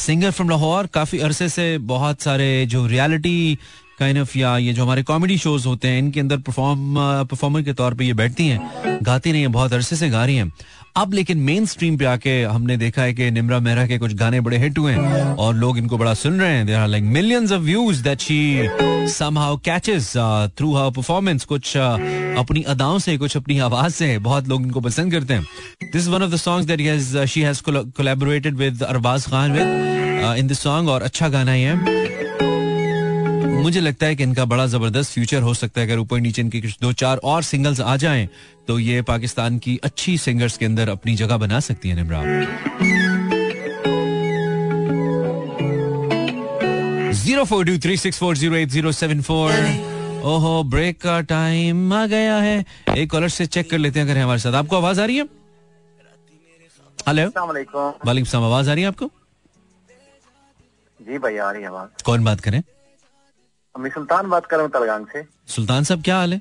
singer from Lahore काफ़ी अरसे से बहुत सारे जो रियलिटी काइंड ऑफ़ या ये जो हमारे कॉमेडी शोज़ होते हैं, इनके अंदर परफॉर्म परफॉर्मर के तौर पे ये बैठती हैं, गाती नहीं है, बहुत अरसे से गा रही हैं। अब लेकिन मेन स्ट्रीम पे आके हमने देखा है कि निमरा मेहरा के कुछ गाने बड़े हिट हुए हैं और लोग इनको बड़ा सुन रहे हैं। They are like millions of views that she somehow catches through her performance कुछ uh, अपनी अदाओं से कुछ अपनी आवाज़ से बहुत लोग इनको पसंद करते हैं। This one of the songs that has she has collaborated with Arbaz Khan with in this song और अच्छा गाना ही। मुझे लगता है कि इनका बड़ा ज़बरदस्त फ्यूचर हो सकता है अगर ऊपर नीचे इनके कुछ दो चार और सिंगल्स आ जाएँ तो ये पाकिस्तान की अच्छी सिंगर्स के अंदर अपनी जगह बना सकती है Nimra zero four two three six four zero eight zero seven four ओहो ब्रेक का टाइम आ गया है। एक कॉलर से चेक कर लेते हैं अगर हमारे साथ। आपको आवाज़ आ रही है? हेलो वालेकुम वालेकुम आवाज़ आ रही है आपको? जी भाई आ रही है आवाज़। कौन बात करें? अम्मी सुल्तान बात कर रहा हूँ तलगांग से। सुल्तान साहब क्या हाल है?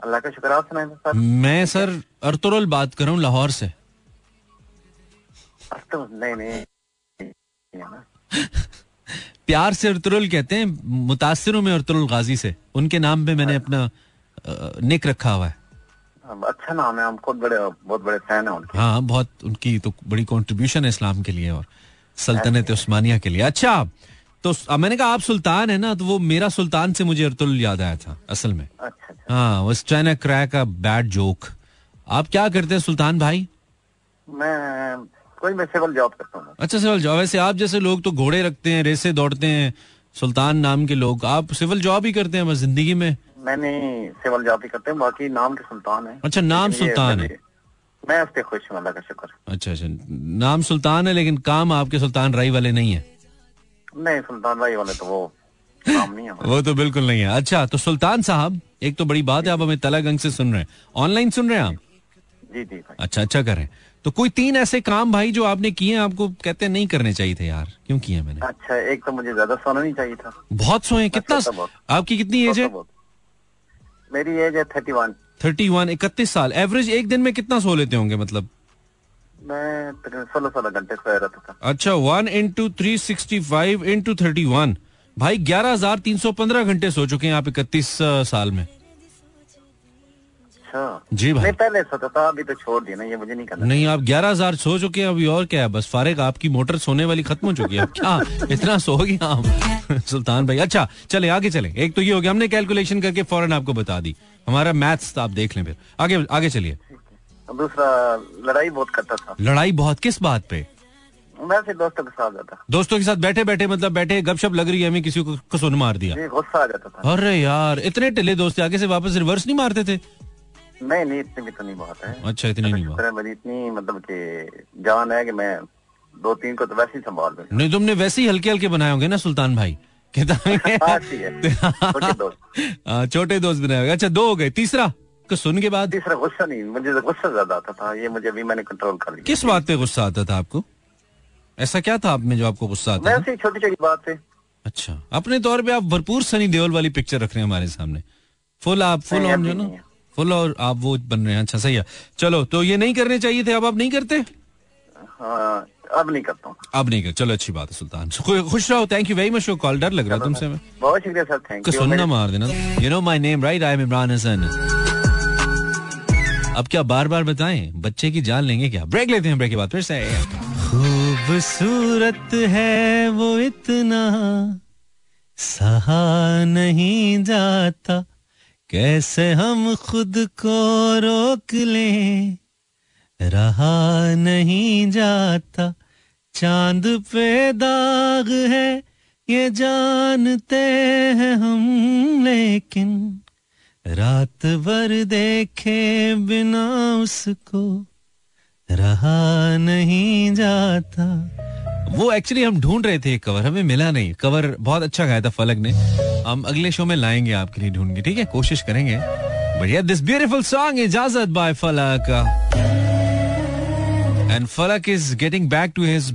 अल्लाह का शुक्र आप सुनाए सर मैं सर अर्तुरुल बात कर रहा हूँ लाहौर से। तो नहीं नहीं। प्यार से अर्तुरुल कहते हैं मुतासिरों में अर्तुरुल गाजी से। उनके नाम पे मैंने अपना निक रखा हुआ है। अच्छा नाम है हम खुद बड़े बहुत बड़े फ़ैन हैं उनके। हाँ बहुत उनकी तो बड़ी कंट्रीब्यूशन है इस्लाम के लिए और सल्तनत उस्मानिया के लिए। अच्छा तो मैंने कहा आप सुल्तान है ना तो वो मेरा सुल्तान से मुझे अर्तुल याद आया था असल में। अच्छा अच्छा। हाँ वो trying crack a bad joke आप क्या करते हैं सुल्तान भाई? मैं कोई मैं सिविल जॉब करता हूँ। अच्छा सिविल जॉब वैसे आप जैसे लोग तो घोड़े रखते हैं रेसे दौड़ते हैं सुल्तान नाम के लोग। आप सिविल जॉब ही करते हैं बस ज़िंदगी में? मैंने सिविल जॉब ही करते हैं बाकी नाम के सुल्तान है। अच्छा, नाम सुल्तान है। मैं इस खुश हूँ अल्लाह का शुक्र। अच्छा अच्छा। नाम सुल्तान है लेकिन काम आपके सुल्तान राई वाले नहीं है। नहीं सुल्तान राई वाले तो वो काम नहीं है वो तो बिल्कुल नहीं है। अच्छा तो सुल्तान साहब एक तो बड़ी बात है आप हमें तलागंग से सुन रहे हैं। ऑनलाइन सुन रहे हैं आप? जी जी अच्छा अच्छा करें। तो कोई तीन ऐसे काम भाई जो आपने किए आपको कहते हैं नहीं करने चाहिए थे यार। क्यों किए मैंने? अच्छा एक तो मुझे ज़्यादा सोना नहीं चाहिए था। बहुत सोए कितना सोता बहुत। आपकी कितनी एज है? मेरी एज है थर्टी वन थर्टी वन इकतीस साल। एवरेज एक दिन में कितना सो लेते होंगे मतलब? मैं सोलह सोलह घंटे सोया रहता था। अच्छा one into three sixty five into thirty one भाई ग्यारह हज़ार तीन सौ पंद्रह घंटे सो चुके हैं आप इकतीस साल में। अच्छा जी भाई। नहीं पहले सोता था अभी तो छोड़ दिया ना ये मुझे नहीं करना नहीं आप ग्यारह हज़ार सो चुके हैं अभी और क्या है? बस फारिग आपकी मोटर सोने वाली खत्म हो चुकी है। क्या? इतना सो गया आप? सुल्तान भाई अच्छा चले आगे चले। एक तो ये हो गया हमने कैलकुलेशन करके फ़ौरन आपको बता दी। हमारा मैथ्स आप देख लें फिर। आगे आगे चलिए। दूसरा लड़ाई बहुत करता था। लड़ाई बहुत? किस बात पे? मैं दोस्तों के साथ जाता। दोस्तों के साथ बैठे बैठे मतलब बैठे गपशप लग रही है हमें किसी को कसुन मार दिया। गुस्सा आ जाता था। अरे यार इतने टिले दोस्त आगे से वापस रिवर्स नहीं मारते थे? नहीं नहीं इतनी भी तो नहीं बहुत है। अच्छा इतनी नहीं है मेरी इतनी मतलब कि जान है कि मैं दो तीन को तो वैसे ही संभाल लूँ नहीं तुमने वैसे ही हल्के हल्के बनाए होंगे ना सुल्तान भाई। हाँ, है। छोटे दोस्त। हाँ, छोटे दोस्त बनाए अच्छा दो हो गए। तीसरा को सुन के बाद? तीसरा गुस्सा नहीं मुझे तो गुस्सा ज़्यादा आता था। ये मुझे अभी मैंने कंट्रोल कर लिया किस बात पे गुस्सा आता था आपको? ऐसा क्या था आप में जो आपको गुस्सा आता था? वैसे छोटी छोटी बात है अच्छा अपने तौर पे आप भरपूर सनी देओल वाली पिक्चर रख रहे हैं हमारे सामने। फुल आप फुल ऑन जो ना। फुल और आप वो बन रहे हैं। अच्छा सही है। चलो तो ये नहीं करने चाहिए थे अब आप नहीं करते? हाँ अब नहीं करता हूँ। अब नहीं कर चलो अच्छी बात है सुल्तान। खुश रहो thank you very much call डर लग रहा है तुमसे। हमें बहुत शुक्रिया सर थैंक यू सुनना मार देना। You know my name right I am Imran Hasan अब क्या बार बार बताएँ? बच्चे की जान लेंगे क्या? ब्रेक लेते हैं ब्रेक के बाद फिर से। खूबसूरत है वो इतना सहा नहीं जाता। कैसे हम खुद को रोक लें? रहा नहीं जाता, चाँद पे दाग है, ये जानते हैं हम, लेकिन रात भर देखे बिना उसको रहा नहीं जाता। वो एक्चुअली हम ढूंढ रहे थे कवर हमें मिला नहीं। कवर बहुत अच्छा गाया था फलक ने। हम अगले शो में लाएँगे आपके लिए ढूंढ के ठीक है? कोशिश करेंगे। बढ़िया this beautiful song Ijazat by Falak. And Falak is getting back to his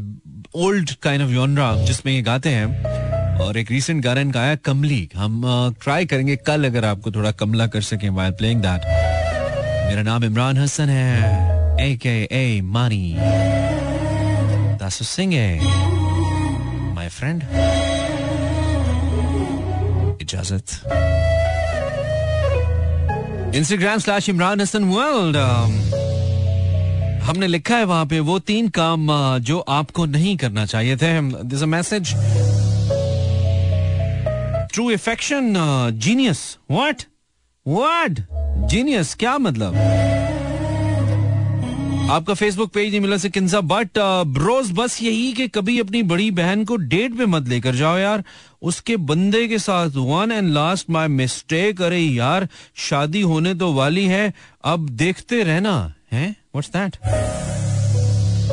old kind of genre जिसमें ये गाते हैं। और एक रीसेंट गाना इनका आया कमली। हम ट्राई करेंगे कल अगर आपको थोड़ा कमला कर सकें वाइल प्लेइंग दैट मेरा नाम इमरान हसन है। ए के ए मानी सिंह है my friend Ijazat Instagram slash Imran Hasan world हमने लिखा है वहाँ पे, वो तीन काम जो आपको नहीं करना चाहिए थे। This a message through affection genius what what genius क्या मतलब? आपका फेसबुक पेज नहीं मिला से किंसा बट रोज बस यही कि कभी अपनी बड़ी बहन को डेट पे मत लेकर जाओ यार। उसके बंदे के साथ one and last my mistake अरे यार, शादी होने तो वाली है, अब देखते रहना, है? व्हाट्स दैट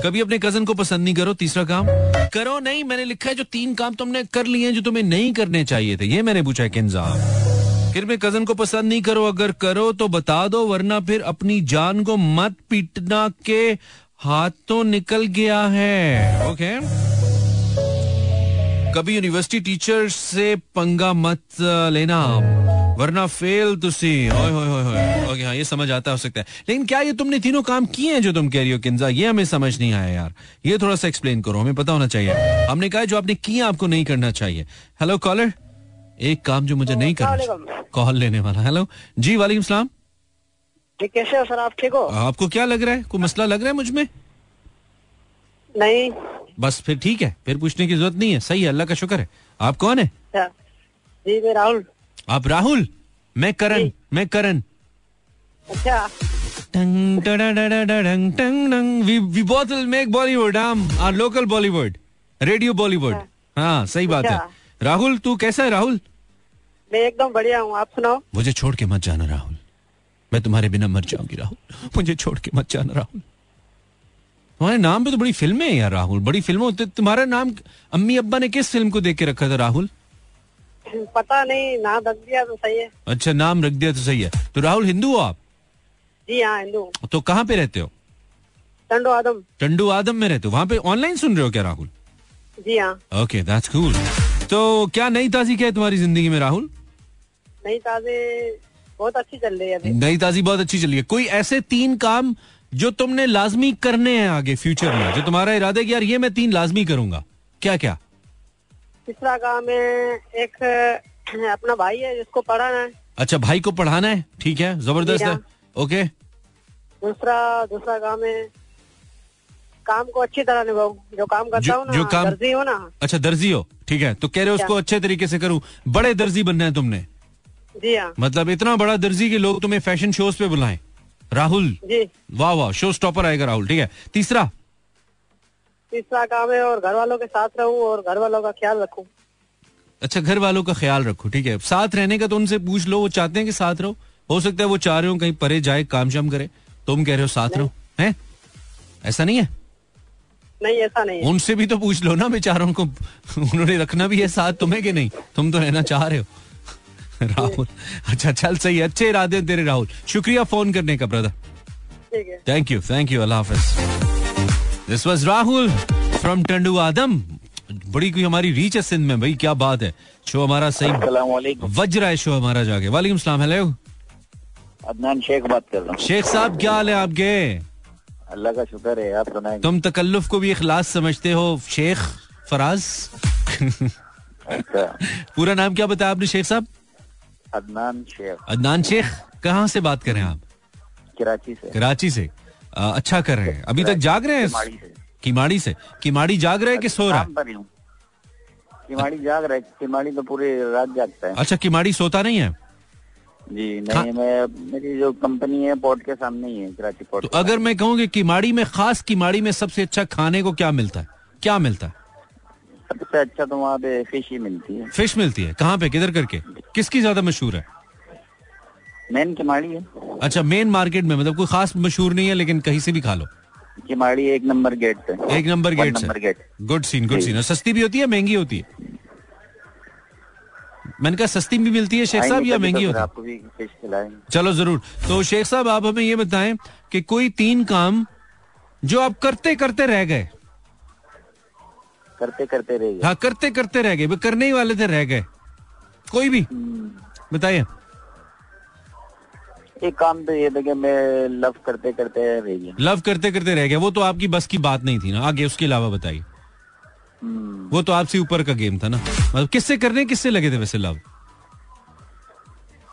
कभी अपने कज़न को पसंद नहीं करो, तीसरा काम? करो नहीं, मैंने लिखा है जो तीन काम तुमने कर लिए हैं, जो तुम्हें नहीं करने चाहिए थे। ये मैंने पूछा है, किंजा। फिर में कज़न को पसंद नहीं करो, अगर करो तो बता दो, वरना फिर अपनी जान को मत पीटना के हाथों निकल गया है। ओके कभी यूनिवर्सिटी टीचर से पंगा मत लेना, वरना फेल तुसी। ओए ओके हाँ ये समझ आता हो सकता है। लेकिन क्या ये तुमने तीनों काम किए हैं जो तुम कह रही हो, किंजा? ये हमें समझ नहीं आया, यार। ये थोड़ा सा एक्सप्लेन करो, हमें पता होना चाहिए। हमने कहा जो आपने किया, आपको नहीं करना चाहिए। हेलो कॉलर एक काम जो मुझे नहीं करना कॉल लेने वाला। हेलो जी वाले सलाम। कैसे हो सर? आप ठीक हो? आपको क्या लग रहा है? कोई मसला लग रहा है मुझमें? नहीं। बस फिर ठीक है। फिर पूछने की ज़रूरत नहीं है। सही है अल्लाह का शुक्र है। आप कौन है? अच्छा। जी मैं राहुल। आप राहुल? मैं करण। मैं करण। अच्छा। टंग टडडडडडंग टंग we we both make Bollywood. हम are local Bollywood. Radio Bollywood. हाँ। सही बात है। राहुल तू कैसा है राहुल? मैं एकदम बढ़िया हूँ आप सुनाओ। मुझे छोड़ के मत जाना राहुल। मैं तुम्हारे बिना मर जाऊँगी राहुल। मुझे छोड़ के मत जाना राहुल। तुम्हारे नाम पे तो बड़ी फ़िल्में हैं यार राहुल। बड़ी फ़िल्में होती तुम्हारा नाम अम्मी अब्बा ने किस फ़िल्म को देख के रखा था राहुल? पता नहीं ना दस दिया तो सही है। अच्छा नाम रख दिया तो सही है। तो राहुल हिंदू हो आप? जी हाँ हिंदू तो कहाँ पे रहते हो? टंडो आदम। टंडू आदम में रहते हो। वहाँ पे ऑनलाइन सुन रहे हो क्या राहुल? जी हाँ। ओके दैट्स कूल तो क्या नई ताजी क्या है तुम्हारी ज़िंदगी में राहुल? नई ताजे बहुत अच्छी चल रही है अभी। नई ताजी बहुत अच्छी चली है। कोई ऐसे तीन काम जो तुमने लाजमी करने हैं आगे फ्यूचर में? जो तुम्हारा इरादा है कि यार ये मैं तीन लाजमी करूँगा। क्या क्या तीसरा काम है एक अपना भाई है जिसको पढ़ाना है। अच्छा भाई को पढ़ाना है? ठीक है ज़बरदस्त है। हाँ। ओके। दूसरा दूसरा काम है काम को अच्छी तरह निभाऊं। जो काम करता हूँ जो काम- दर्जी हो ना। अच्छा दर्जी हो। ठीक है तो कह रहे हो उसको अच्छे तरीके से करूँ। बड़े दर्जी बनना है तुमने। जी हाँ मतलब इतना बड़ा दर्जी के लोग तुम्हें फ़ैशन शोज़ पे बुलाएँ। राहुल। जी। वाह वाह शो स्टॉपर आएगा राहुल ठीक है। तीसरा? तीसरा काम है और घर वालों के साथ रहूँ और घर वालों का ख्याल रखूँ। अच्छा घर वालों का ख्याल रखो ठीक है। साथ रहने का तो उनसे पूछ लो वो चाहते हैं कि साथ रहो। हो सकता है वो चाह रहे हो कहीं परे जाए काम शाम करे। तुम कह रहे हो साथ रहो हैं? ऐसा नहीं है? नहीं ऐसा नहीं है। उनसे भी तो पूछ लो ना बेचारों को उन्होंने रखना भी है साथ तुम्हें कि नहीं? तुम तो रहना चाह रहे हो। राहुल। अच्छा चल सही है। अच्छे इरादे तेरे राहुल। शुक्रिया फ़ोन करने का brother thank you thank you Allah Hafiz this was Rahul from Tando Adam बड़ी कोई हमारी रीच है सिंध में भाई क्या बात है। शो हमारा सही। वज रहा है शो हमारा जाके। वालेकुम सलाम हेलो अदनान शेख बात कर रहा हूँ। शेख साहब क्या हाल है आपके? अल्लाह का शुक्र है आप सुनाए। तुम तकल्लुफ को भी इखलास समझते हो शेख फराज? अच्छा। पूरा नाम क्या बताया आपने शेख साहब? अदनान शेख। अदनान शेख? कहाँ से बात कर रहे हैं आप? कराची से। कराची से। आ, अच्छा कर रहे हैं। अभी तक जाग रहे हैं? किमाड़ी से। किमाड़ी जाग रहे हैं कि सो रहा हूँ? किमाड़ी जाग रहा है। किमाड़ी तो पूरी रात जागता है। अच्छा किमाड़ी सोता नहीं है? जी नहीं मैं मेरी जो कंपनी है पोर्ट के सामने ही है कराची पोर्ट तो अगर मैं कहूँ कि किमाड़ी में खास किमाड़ी में सबसे अच्छा खाने को क्या मिलता है? क्या मिलता है? सबसे अच्छा तो वहाँ पे फ़िश ही मिलती है। फ़िश मिलती है। कहाँ पे? किधर करके? किसकी ज़्यादा मशहूर है? मेन किमाड़ी है। अच्छा मेन मार्केट में मतलब कोई खास मशहूर नहीं है लेकिन कहीं से भी खा लो। किमाड़ी एक नंबर गेट पे। एक number gate number gate good scene good scene सस्ती भी होती है महँगी होती है? मैंने कहा सस्ती भी मिलती है शेख साहब या तो महँगी होती है? आपको भी फ़िश खिलाएँगे। चलो ज़रूर। तो शेख साहब आप हमें ये बताएँ कि कोई तीन काम जो आप करते करते रह गए करते करते रह गए। हाँ करते करते रह गए। करने ही वाले थे रह गए। कोई भी। बताइए। एक काम तो ये था कि मैं लव करते करते रह गया। लव करते करते रह गए वो तो आपकी बस की बात नहीं थी ना। आगे उसके अलावा बताइए। वो तो आपसे ऊपर का गेम था ना। मतलब किससे करने किससे लगे थे वैसे लव?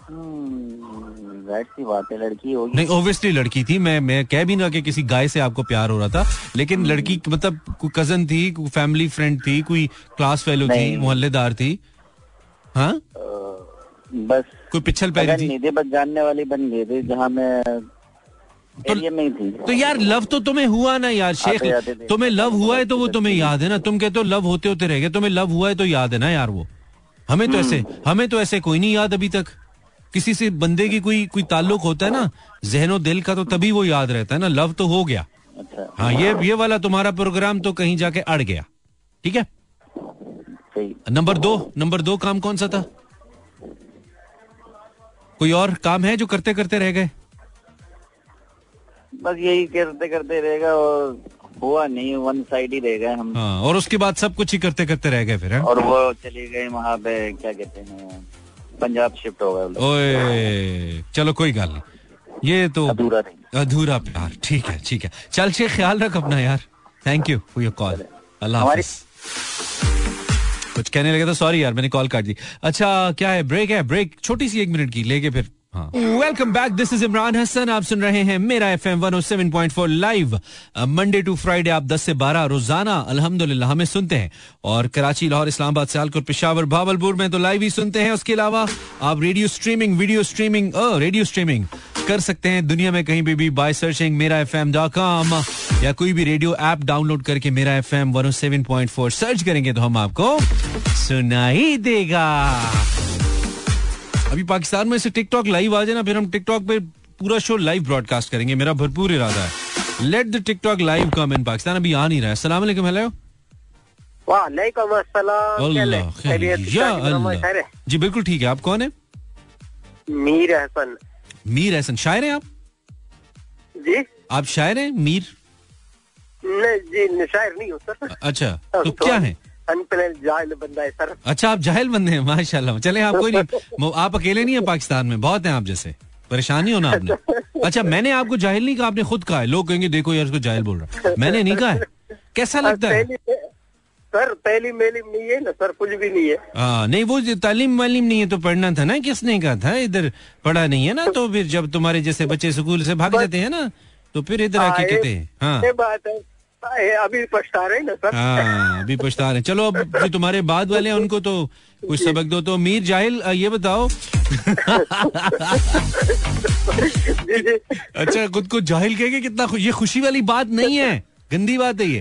हम्म, ज़ाहिर सी बात है लड़की होगी। नहीं ओब्वियसली लड़की थी मैं मैं कह भी ना कि किसी गाय से आपको प्यार हो रहा था लेकिन लड़की मतलब कोई कज़न थी कोई फैमिली फ्रेंड थी कोई क्लास फेलो थी मोहल्लेदार थी हाँ? बस कोई पिछल पैरी थी? बस जानने वाली बन गई थी जहाँ मैं थी। तो यार लव तो तुम्हें हुआ ना यार शेख। तुम्हें लव हुआ है तो वो तुम्हें याद है ना? तुम कहते हो लव होते होते रह गए तुम्हें लव हुआ है तो याद है ना यार वो? हमें तो ऐसे हमें तो ऐसे कोई नहीं याद अभी तक। किसी से बंदे की कोई कोई ताल्लुक होता है ना जहनो दिल का तो तभी वो याद रहता है ना लव तो हो गया। अच्छा। हाँ ये ये वाला तुम्हारा प्रोग्राम तो कहीं जाके अड़ गया। ठीक है? नंबर दो नंबर दो काम कौन सा था? कोई और काम है जो करते करते रह गए? बस यही करते करते रहेगा और हुआ नहीं वन साइड ही रह गए हम। हाँ और उसके बाद सब कुछ ही करते करते रह गए फिर हैं? और वो चले गए वहाँ पे क्या कहते हैं? पंजाब शिफ्ट हो गए ओए चलो कोई गल नहीं। ये तो अधूरा नहीं। अधूरा प्यार। ठीक है ठीक है। चल शेख ख्याल रख अपना यार। Thank you for your call अल्लाह कुछ कहने लगे तो सॉरी यार मैंने कॉल काट दी। अच्छा क्या है? ब्रेक है? ब्रेक छोटी सी एक मिनट की लेके फिर। Welcome back this is Imran Hasan आप सुन रहे हैं Mera F M one seven point four live Monday to Friday आप 10 से 12 रोज़ाना, अल्हम्दुलिल्लाह, हमें सुनते हैं। और कराची, लाहौर, इस्लामाबाद, सियालकोट, पिशावर, भावलपुर में तो लाइव ही सुनते हैं। उसके अलावा आप radio streaming video streaming radio streaming कर सकते हैं। दुनिया में कहीं भी भी by searching Mera F M dot com या कोई भी रेडियो ऐप डाउनलोड करके Mera F M one seven point four search करेंगे तो हम आपको सुनाई देगा। अभी पाकिस्तान में से टिकटॉक लाइव आ जाए ना फिर हम टिकटॉक पे पूरा शो लाइव ब्रॉडकास्ट करेंगे। मेरा भरपूर इरादा है। Let the TikTok live come in Pakistan अभी आ नहीं रहा है। अस्सलाम वालेकुम हेलो है? है? है? जी बिल्कुल ठीक है। आप कौन है? मीर हसन। मीर हसन। शायर हैं आप? जी। आप शायर हैं? मीर? नहीं जी शायर नहीं हूँ सर। अच्छा तो क्या है? बंदा है सर। अच्छा आप जाहिल बंदे हैं माशाल्लाह। चले आप कोई नहीं। आप अकेले नहीं है पाकिस्तान में? बहुत हैं आप जैसे। परेशानी हो ना आपने? अच्छा मैंने आपको जाहिल नहीं कहा आपने खुद कहा है। लोग कहेंगे देखो यार उसको जाहिल बोल रहा मैंने नहीं कहा है। कैसा लगता है? सर पहली मेली नहीं है ना सर कुछ भी नहीं है। हाँ नहीं वो तालीम वालीम नहीं है तो पढ़ना था ना? किसने कहा था? इधर पढ़ा नहीं है ना तो फिर जब तुम्हारे जैसे बच्चे स्कूल से भाग जाते हैं ना तो फिर इधर आके कहते हैं। हाँ। बात है। अभी पछता रहे ना सर हाँ अभी पछता रहे चलो अब जो तुम्हारे बाद वाले हैं उनको तो कुछ सबक दो तो। मीर जाहिल ये बताओ। अच्छा खुद को जाहिल कह के कितना ये खुशी वाली बात नहीं है। गंदी बात है ये।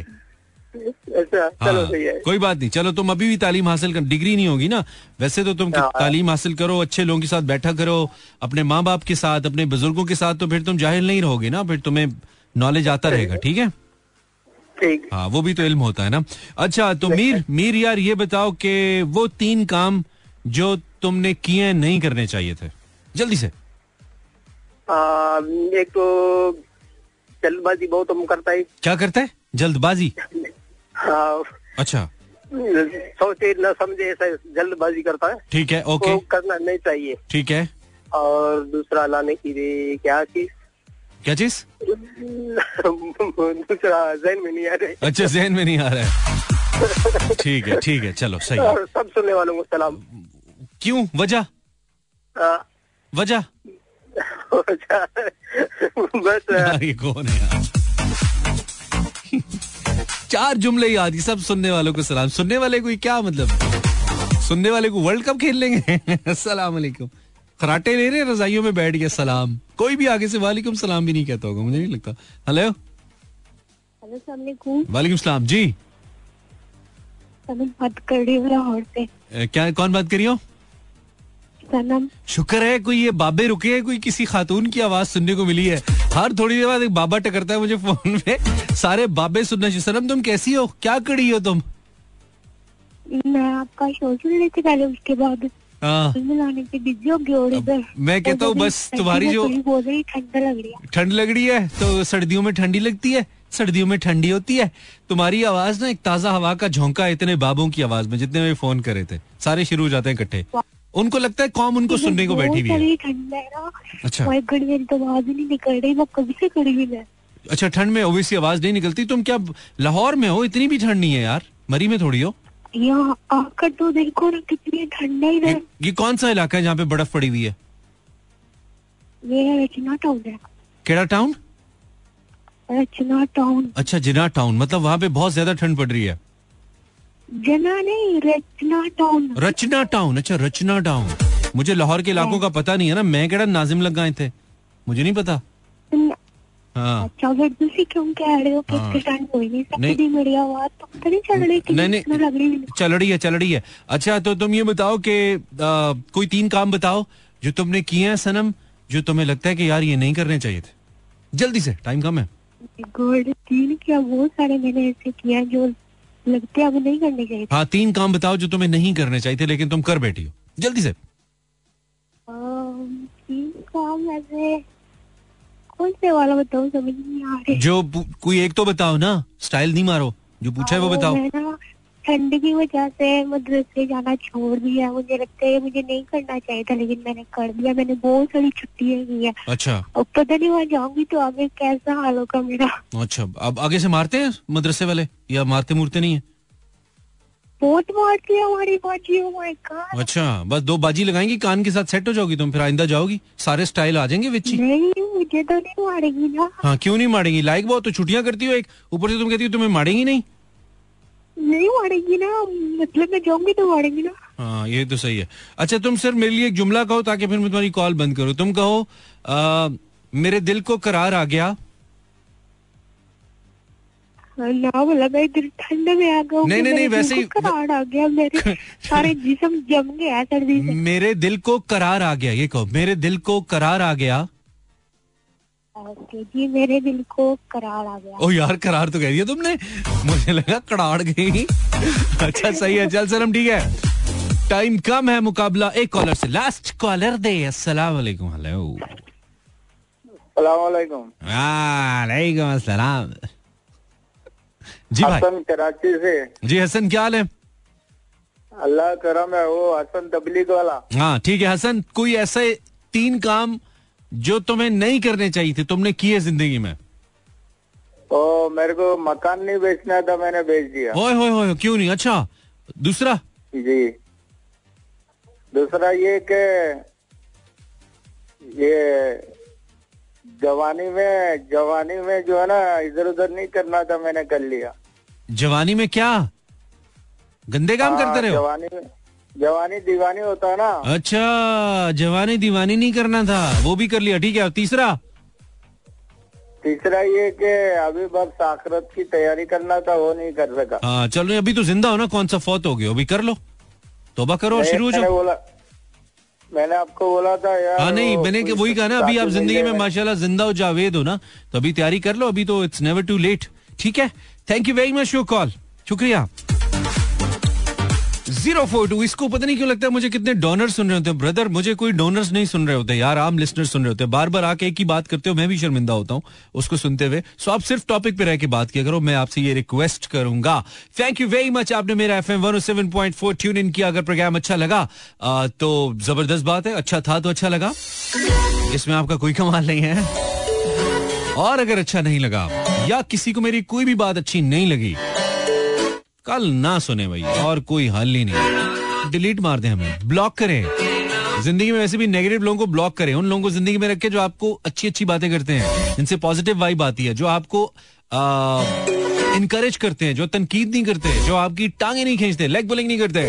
अच्छा चलो हाँ, सही है। कोई बात नहीं। चलो तुम अभी भी तालीम हासिल कर डिग्री नहीं होगी ना? वैसे तो तुम हाँ। तालीम हासिल करो अच्छे लोगों के साथ बैठा करो अपने माँ बाप के साथ अपने बुज़ुर्गों के साथ तो फिर तुम जाहिल नहीं रहोगे ना? फिर तुम्हें नॉलेज आता रहेगा ठीक है? हाँ वो भी तो इल्म होता है ना। अच्छा तो मीर मीर यार ये बताओ कि वो तीन काम जो तुमने किए नहीं करने चाहिए थे। जल्दी से। आ, एक तो जल्दबाजी बहुत हम करता है। क्या करता है? जल्दबाजी? हाँ, अच्छा। सोचे न समझे ऐसा जल्दबाजी करता है। ठीक है ओके। वो करना नहीं चाहिए। ठीक है। और दूसरा लाने की क्या चीज़? क्या चीज़? जहन में नहीं आ रहे। अच्छा जहन में नहीं आ रहा है। ठीक है ठीक है चलो सही है। सब सुनने वालों को सलाम। क्यों? वजह? वजह? बस ये कौन है यार? चार जुमले याद ये सब सुनने वालों को सलाम। सुनने वाले को क्या मतलब? सुनने वाले को वर्ल्ड कप खेल लेंगे। वालेकुम खराटे ले रहे रजाइयों में बैठ गए सलाम। कोई भी आगे से वालेकुम सलाम भी नहीं कहता होगा मुझे नहीं लगता। हेलो? हेलो वालेकुम सलाम जी। बात कर रही क्या कौन बात करी हो? सनम। शुक्र है कोई ये बाबे रुके हैं कोई किसी खातून की आवाज़ सुनने को मिली है। हर थोड़ी देर बाद एक बाबा टकरता है मुझे फ़ोन पे सारे बाबे सुनना चाहिए। सनम तुम कैसी हो? क्या कड़ी हो तुम? मैं आपका शो सुन रही थी पहले उसके बाद। हाँ। मैं कहता हूँ बस तुम्हारी जो ठंड लग रही है। ठंड लग रही है तो सर्दियों में ठंडी लगती है सर्दियों में ठंडी होती है। तुम्हारी आवाज़ ना एक ताज़ा हवा का झोंका है इतने बाबों की आवाज़ में जितने में फ़ोन करे थे। सारे शुरू हो जाते हैं इकट्ठे। उनको लगता है कौम उनको सुनने को बैठी हुई है। अच्छा। तो अच्छा ठंड में ओबीसी आवाज़ नहीं निकलती तुम क्या लाहौर में हो? इतनी भी ठंड नहीं है यार। मरी में थोड़ी हो। यहाँ आकर तो देखो ना कितनी ठंड है इधर। ये कौन सा इलाका है जहाँ पे बर्फ़ पड़ी हुई है? ये है रचना टाउन है। केड़ा टाउन रचना टाउन अच्छा जिना टाउन मतलब वहाँ पे बहुत ज़्यादा ठंड पड़ रही है। जना नहीं रचना टाउन रचना टाउन अच्छा रचना टाउन मुझे लाहौर के इलाकों का पता नहीं है ना मैं केड़ा नाजिम लगाए थे मुझे नहीं पता। हाँ अच्छा फिर तुसी क्यों कह रहे हो हाँ। तो चल रही है। चल रही है चल रही है। अच्छा तो तुम ये बताओ कि कोई तीन काम बताओ जो तुमने किए हैं सनम जो तुम्हें लगता है कि यार ये नहीं करने चाहिए थे? जल्दी से टाइम कम है। गॉड तीन क्या बहुत सारे मैंने ऐसे किया जो लगते हैं नहीं करने चाहिए हाँ तीन काम बताओ जो तुम्हें नहीं करने चाहिए थे लेकिन तुम कर बैठी हो। जल्दी से। तीन काम ऐसे कौन से वाला बताऊँ समझ नहीं आ रहे जो कोई एक तो बताओ ना स्टाइल नहीं मारो। जो पूछा है वो बताओ। ठंड की वजह से मदरसे जाना छोड़ दिया। मुझे लगता है मुझे नहीं करना चाहिए था लेकिन मैंने कर दिया। मैंने बहुत सारी छुट्टियाँ की है। अच्छा। अब पता नहीं वहाँ जाऊँगी तो आगे कैसा हाल होगा मेरा। अच्छा अब आगे से मारते हैं मदरसे वाले? या मारते मुरते नहीं है? बहुत मारती है हमारी बाजी oh my God. अच्छा बस दो बाजी लगाएँगी कान के साथ सेट हो जाओगी तुम फिर आइंदा जाओगी सारे स्टाइल आ जाएँगे विच नहीं मुझे तो नहीं मारेगी ना। हाँ क्यों नहीं मारेंगी? लाइक बहुत तो छुट्टियाँ करती हो एक। ऊपर से तुम कहती हो तुम्हें मारेंगी नहीं? नहीं मारेगी ना मतलब मैं जाऊँगी तो मारेगी ना। हाँ ये तो सही है। अच्छा तुम सिर्फ़ मेरे लिए एक जुमला कहो ताकि फिर मैं तुम्हारी कॉल बंद करूँ। तुम कहो आ, मेरे दिल को करार आ गया ना बोला मैं इधर ठंड में आ गया नहीं, नहीं, मेरे नहीं, वैसे दिल ही- को करार आ गया मेरे सारे जिसम जम गया सर्दी से। मेरे दिल को करार आ गया ये कहो मेरे दिल को करार आ गया। ओके जी मेरे दिल को करार आ गया। ओ यार करार तो कह दिया तुमने। मुझे लगा कड़ाड़ गई। अच्छा सही है चल सर हम ठीक है। टाइम कम है मुकाबला एक कॉलर से लास्ट कॉलर दे। अस्सलाम वालेकुम हेलो सलामकुम वालेकुम अस्सलाम। जी भाई। हसन कराची से। जी हसन क्या हाल है? अल्लाह करम है वो हसन तबलीग वाला। हाँ ठीक है हसन कोई ऐसे तीन काम जो तुम्हें नहीं करने चाहिए थे तुमने किए ज़िंदगी में? तो मेरे को मकान नहीं बेचना था मैंने बेच दिया। ओए होए होए क्यों नहीं? अच्छा दूसरा? जी। दूसरा ये कि ये जवानी में जवानी में जो है ना इधर उधर नहीं करना था मैंने कर लिया। जवानी में क्या? गंदे काम हाँ, करते रहे हो? जवानी में जवानी दीवानी होता है ना। अच्छा जवानी दीवानी नहीं करना था वो भी कर लिया ठीक है तीसरा? तीसरा ये कि अभी बस आखरत की तैयारी करना था वो नहीं कर सका। हाँ चलो अभी तो ज़िंदा हो ना कौन सा फौत हो गया अभी कर लो। तोबा करो शुरू हो मैंने जाओ। बोला मैंने आपको बोला था यार हाँ नहीं मैंने वही कहा ना अभी आप ज़िंदगी में। माशाल्लाह ज़िंदा हो जावेद हो ना तो अभी तैयारी कर लो अभी तो इट्स नेवर टू लेट ठीक है? Thank you very much your call शुक्रिया। ज़ीरो फोर टू इसको पता नहीं क्यों लगता है मुझे कितने डोनर सुन रहे होते हैं। ब्रदर मुझे कोई डोनर्स नहीं सुन रहे होते यार आम लिसनर सुन रहे होते हैं। बार बार आके एक ही बात करते हो मैं भी शर्मिंदा होता हूँ उसको सुनते हुए। सो आप सिर्फ़ टॉपिक पे रह के बात किया करो मैं आपसे ये रिक्वेस्ट करूँगा। थैंक यू वेरी मच आपने Mera F M one seven point four tune in किया अगर प्रोग्राम अच्छा लगा आ, तो ज़बरदस्त बात है अच्छा था तो अच्छा लगा। इसमें आपका कोई कमाल नहीं है। और अगर अच्छा नहीं लगा या किसी को मेरी कोई भी बात अच्छी नहीं लगी। कल ना सुने भाई, और कोई हल ही नहीं। डिलीट मार दें हमें, ब्लॉक करें। ज़िंदगी में वैसे भी नेगेटिव लोगों को ब्लॉक करें। उन लोगों को ज़िंदगी में रखें जो आपको अच्छी अच्छी बातें करते हैं, जिनसे पॉजिटिव वाइब आती है, जो आपको इनकरेज करते हैं, जो तनकीद नहीं करते, जो आपकी टांगे नहीं खींचते लेग बुलिंग नहीं करते,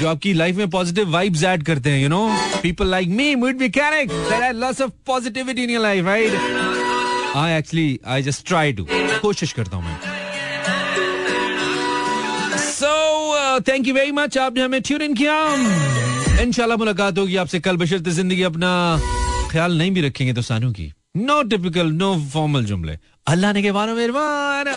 जो आपकी लाइफ में पॉजिटिव वाइब्स ऐड करते हैं you know people like me mood mechanic that have lots of positivity in your life right I actually I just try to कोशिश करता हूँ मैं। So thank you very much आपने हमें ट्यून इन किया। इंशाल्लाह मुलाकात होगी आपसे। कल बशर्त ज़िंदगी अपना ख्याल नहीं भी रखेंगे तो सानू की। नो टिपिकल नो फॉर्मल जुमले। अल्लाह ने के बारे मेहरबान।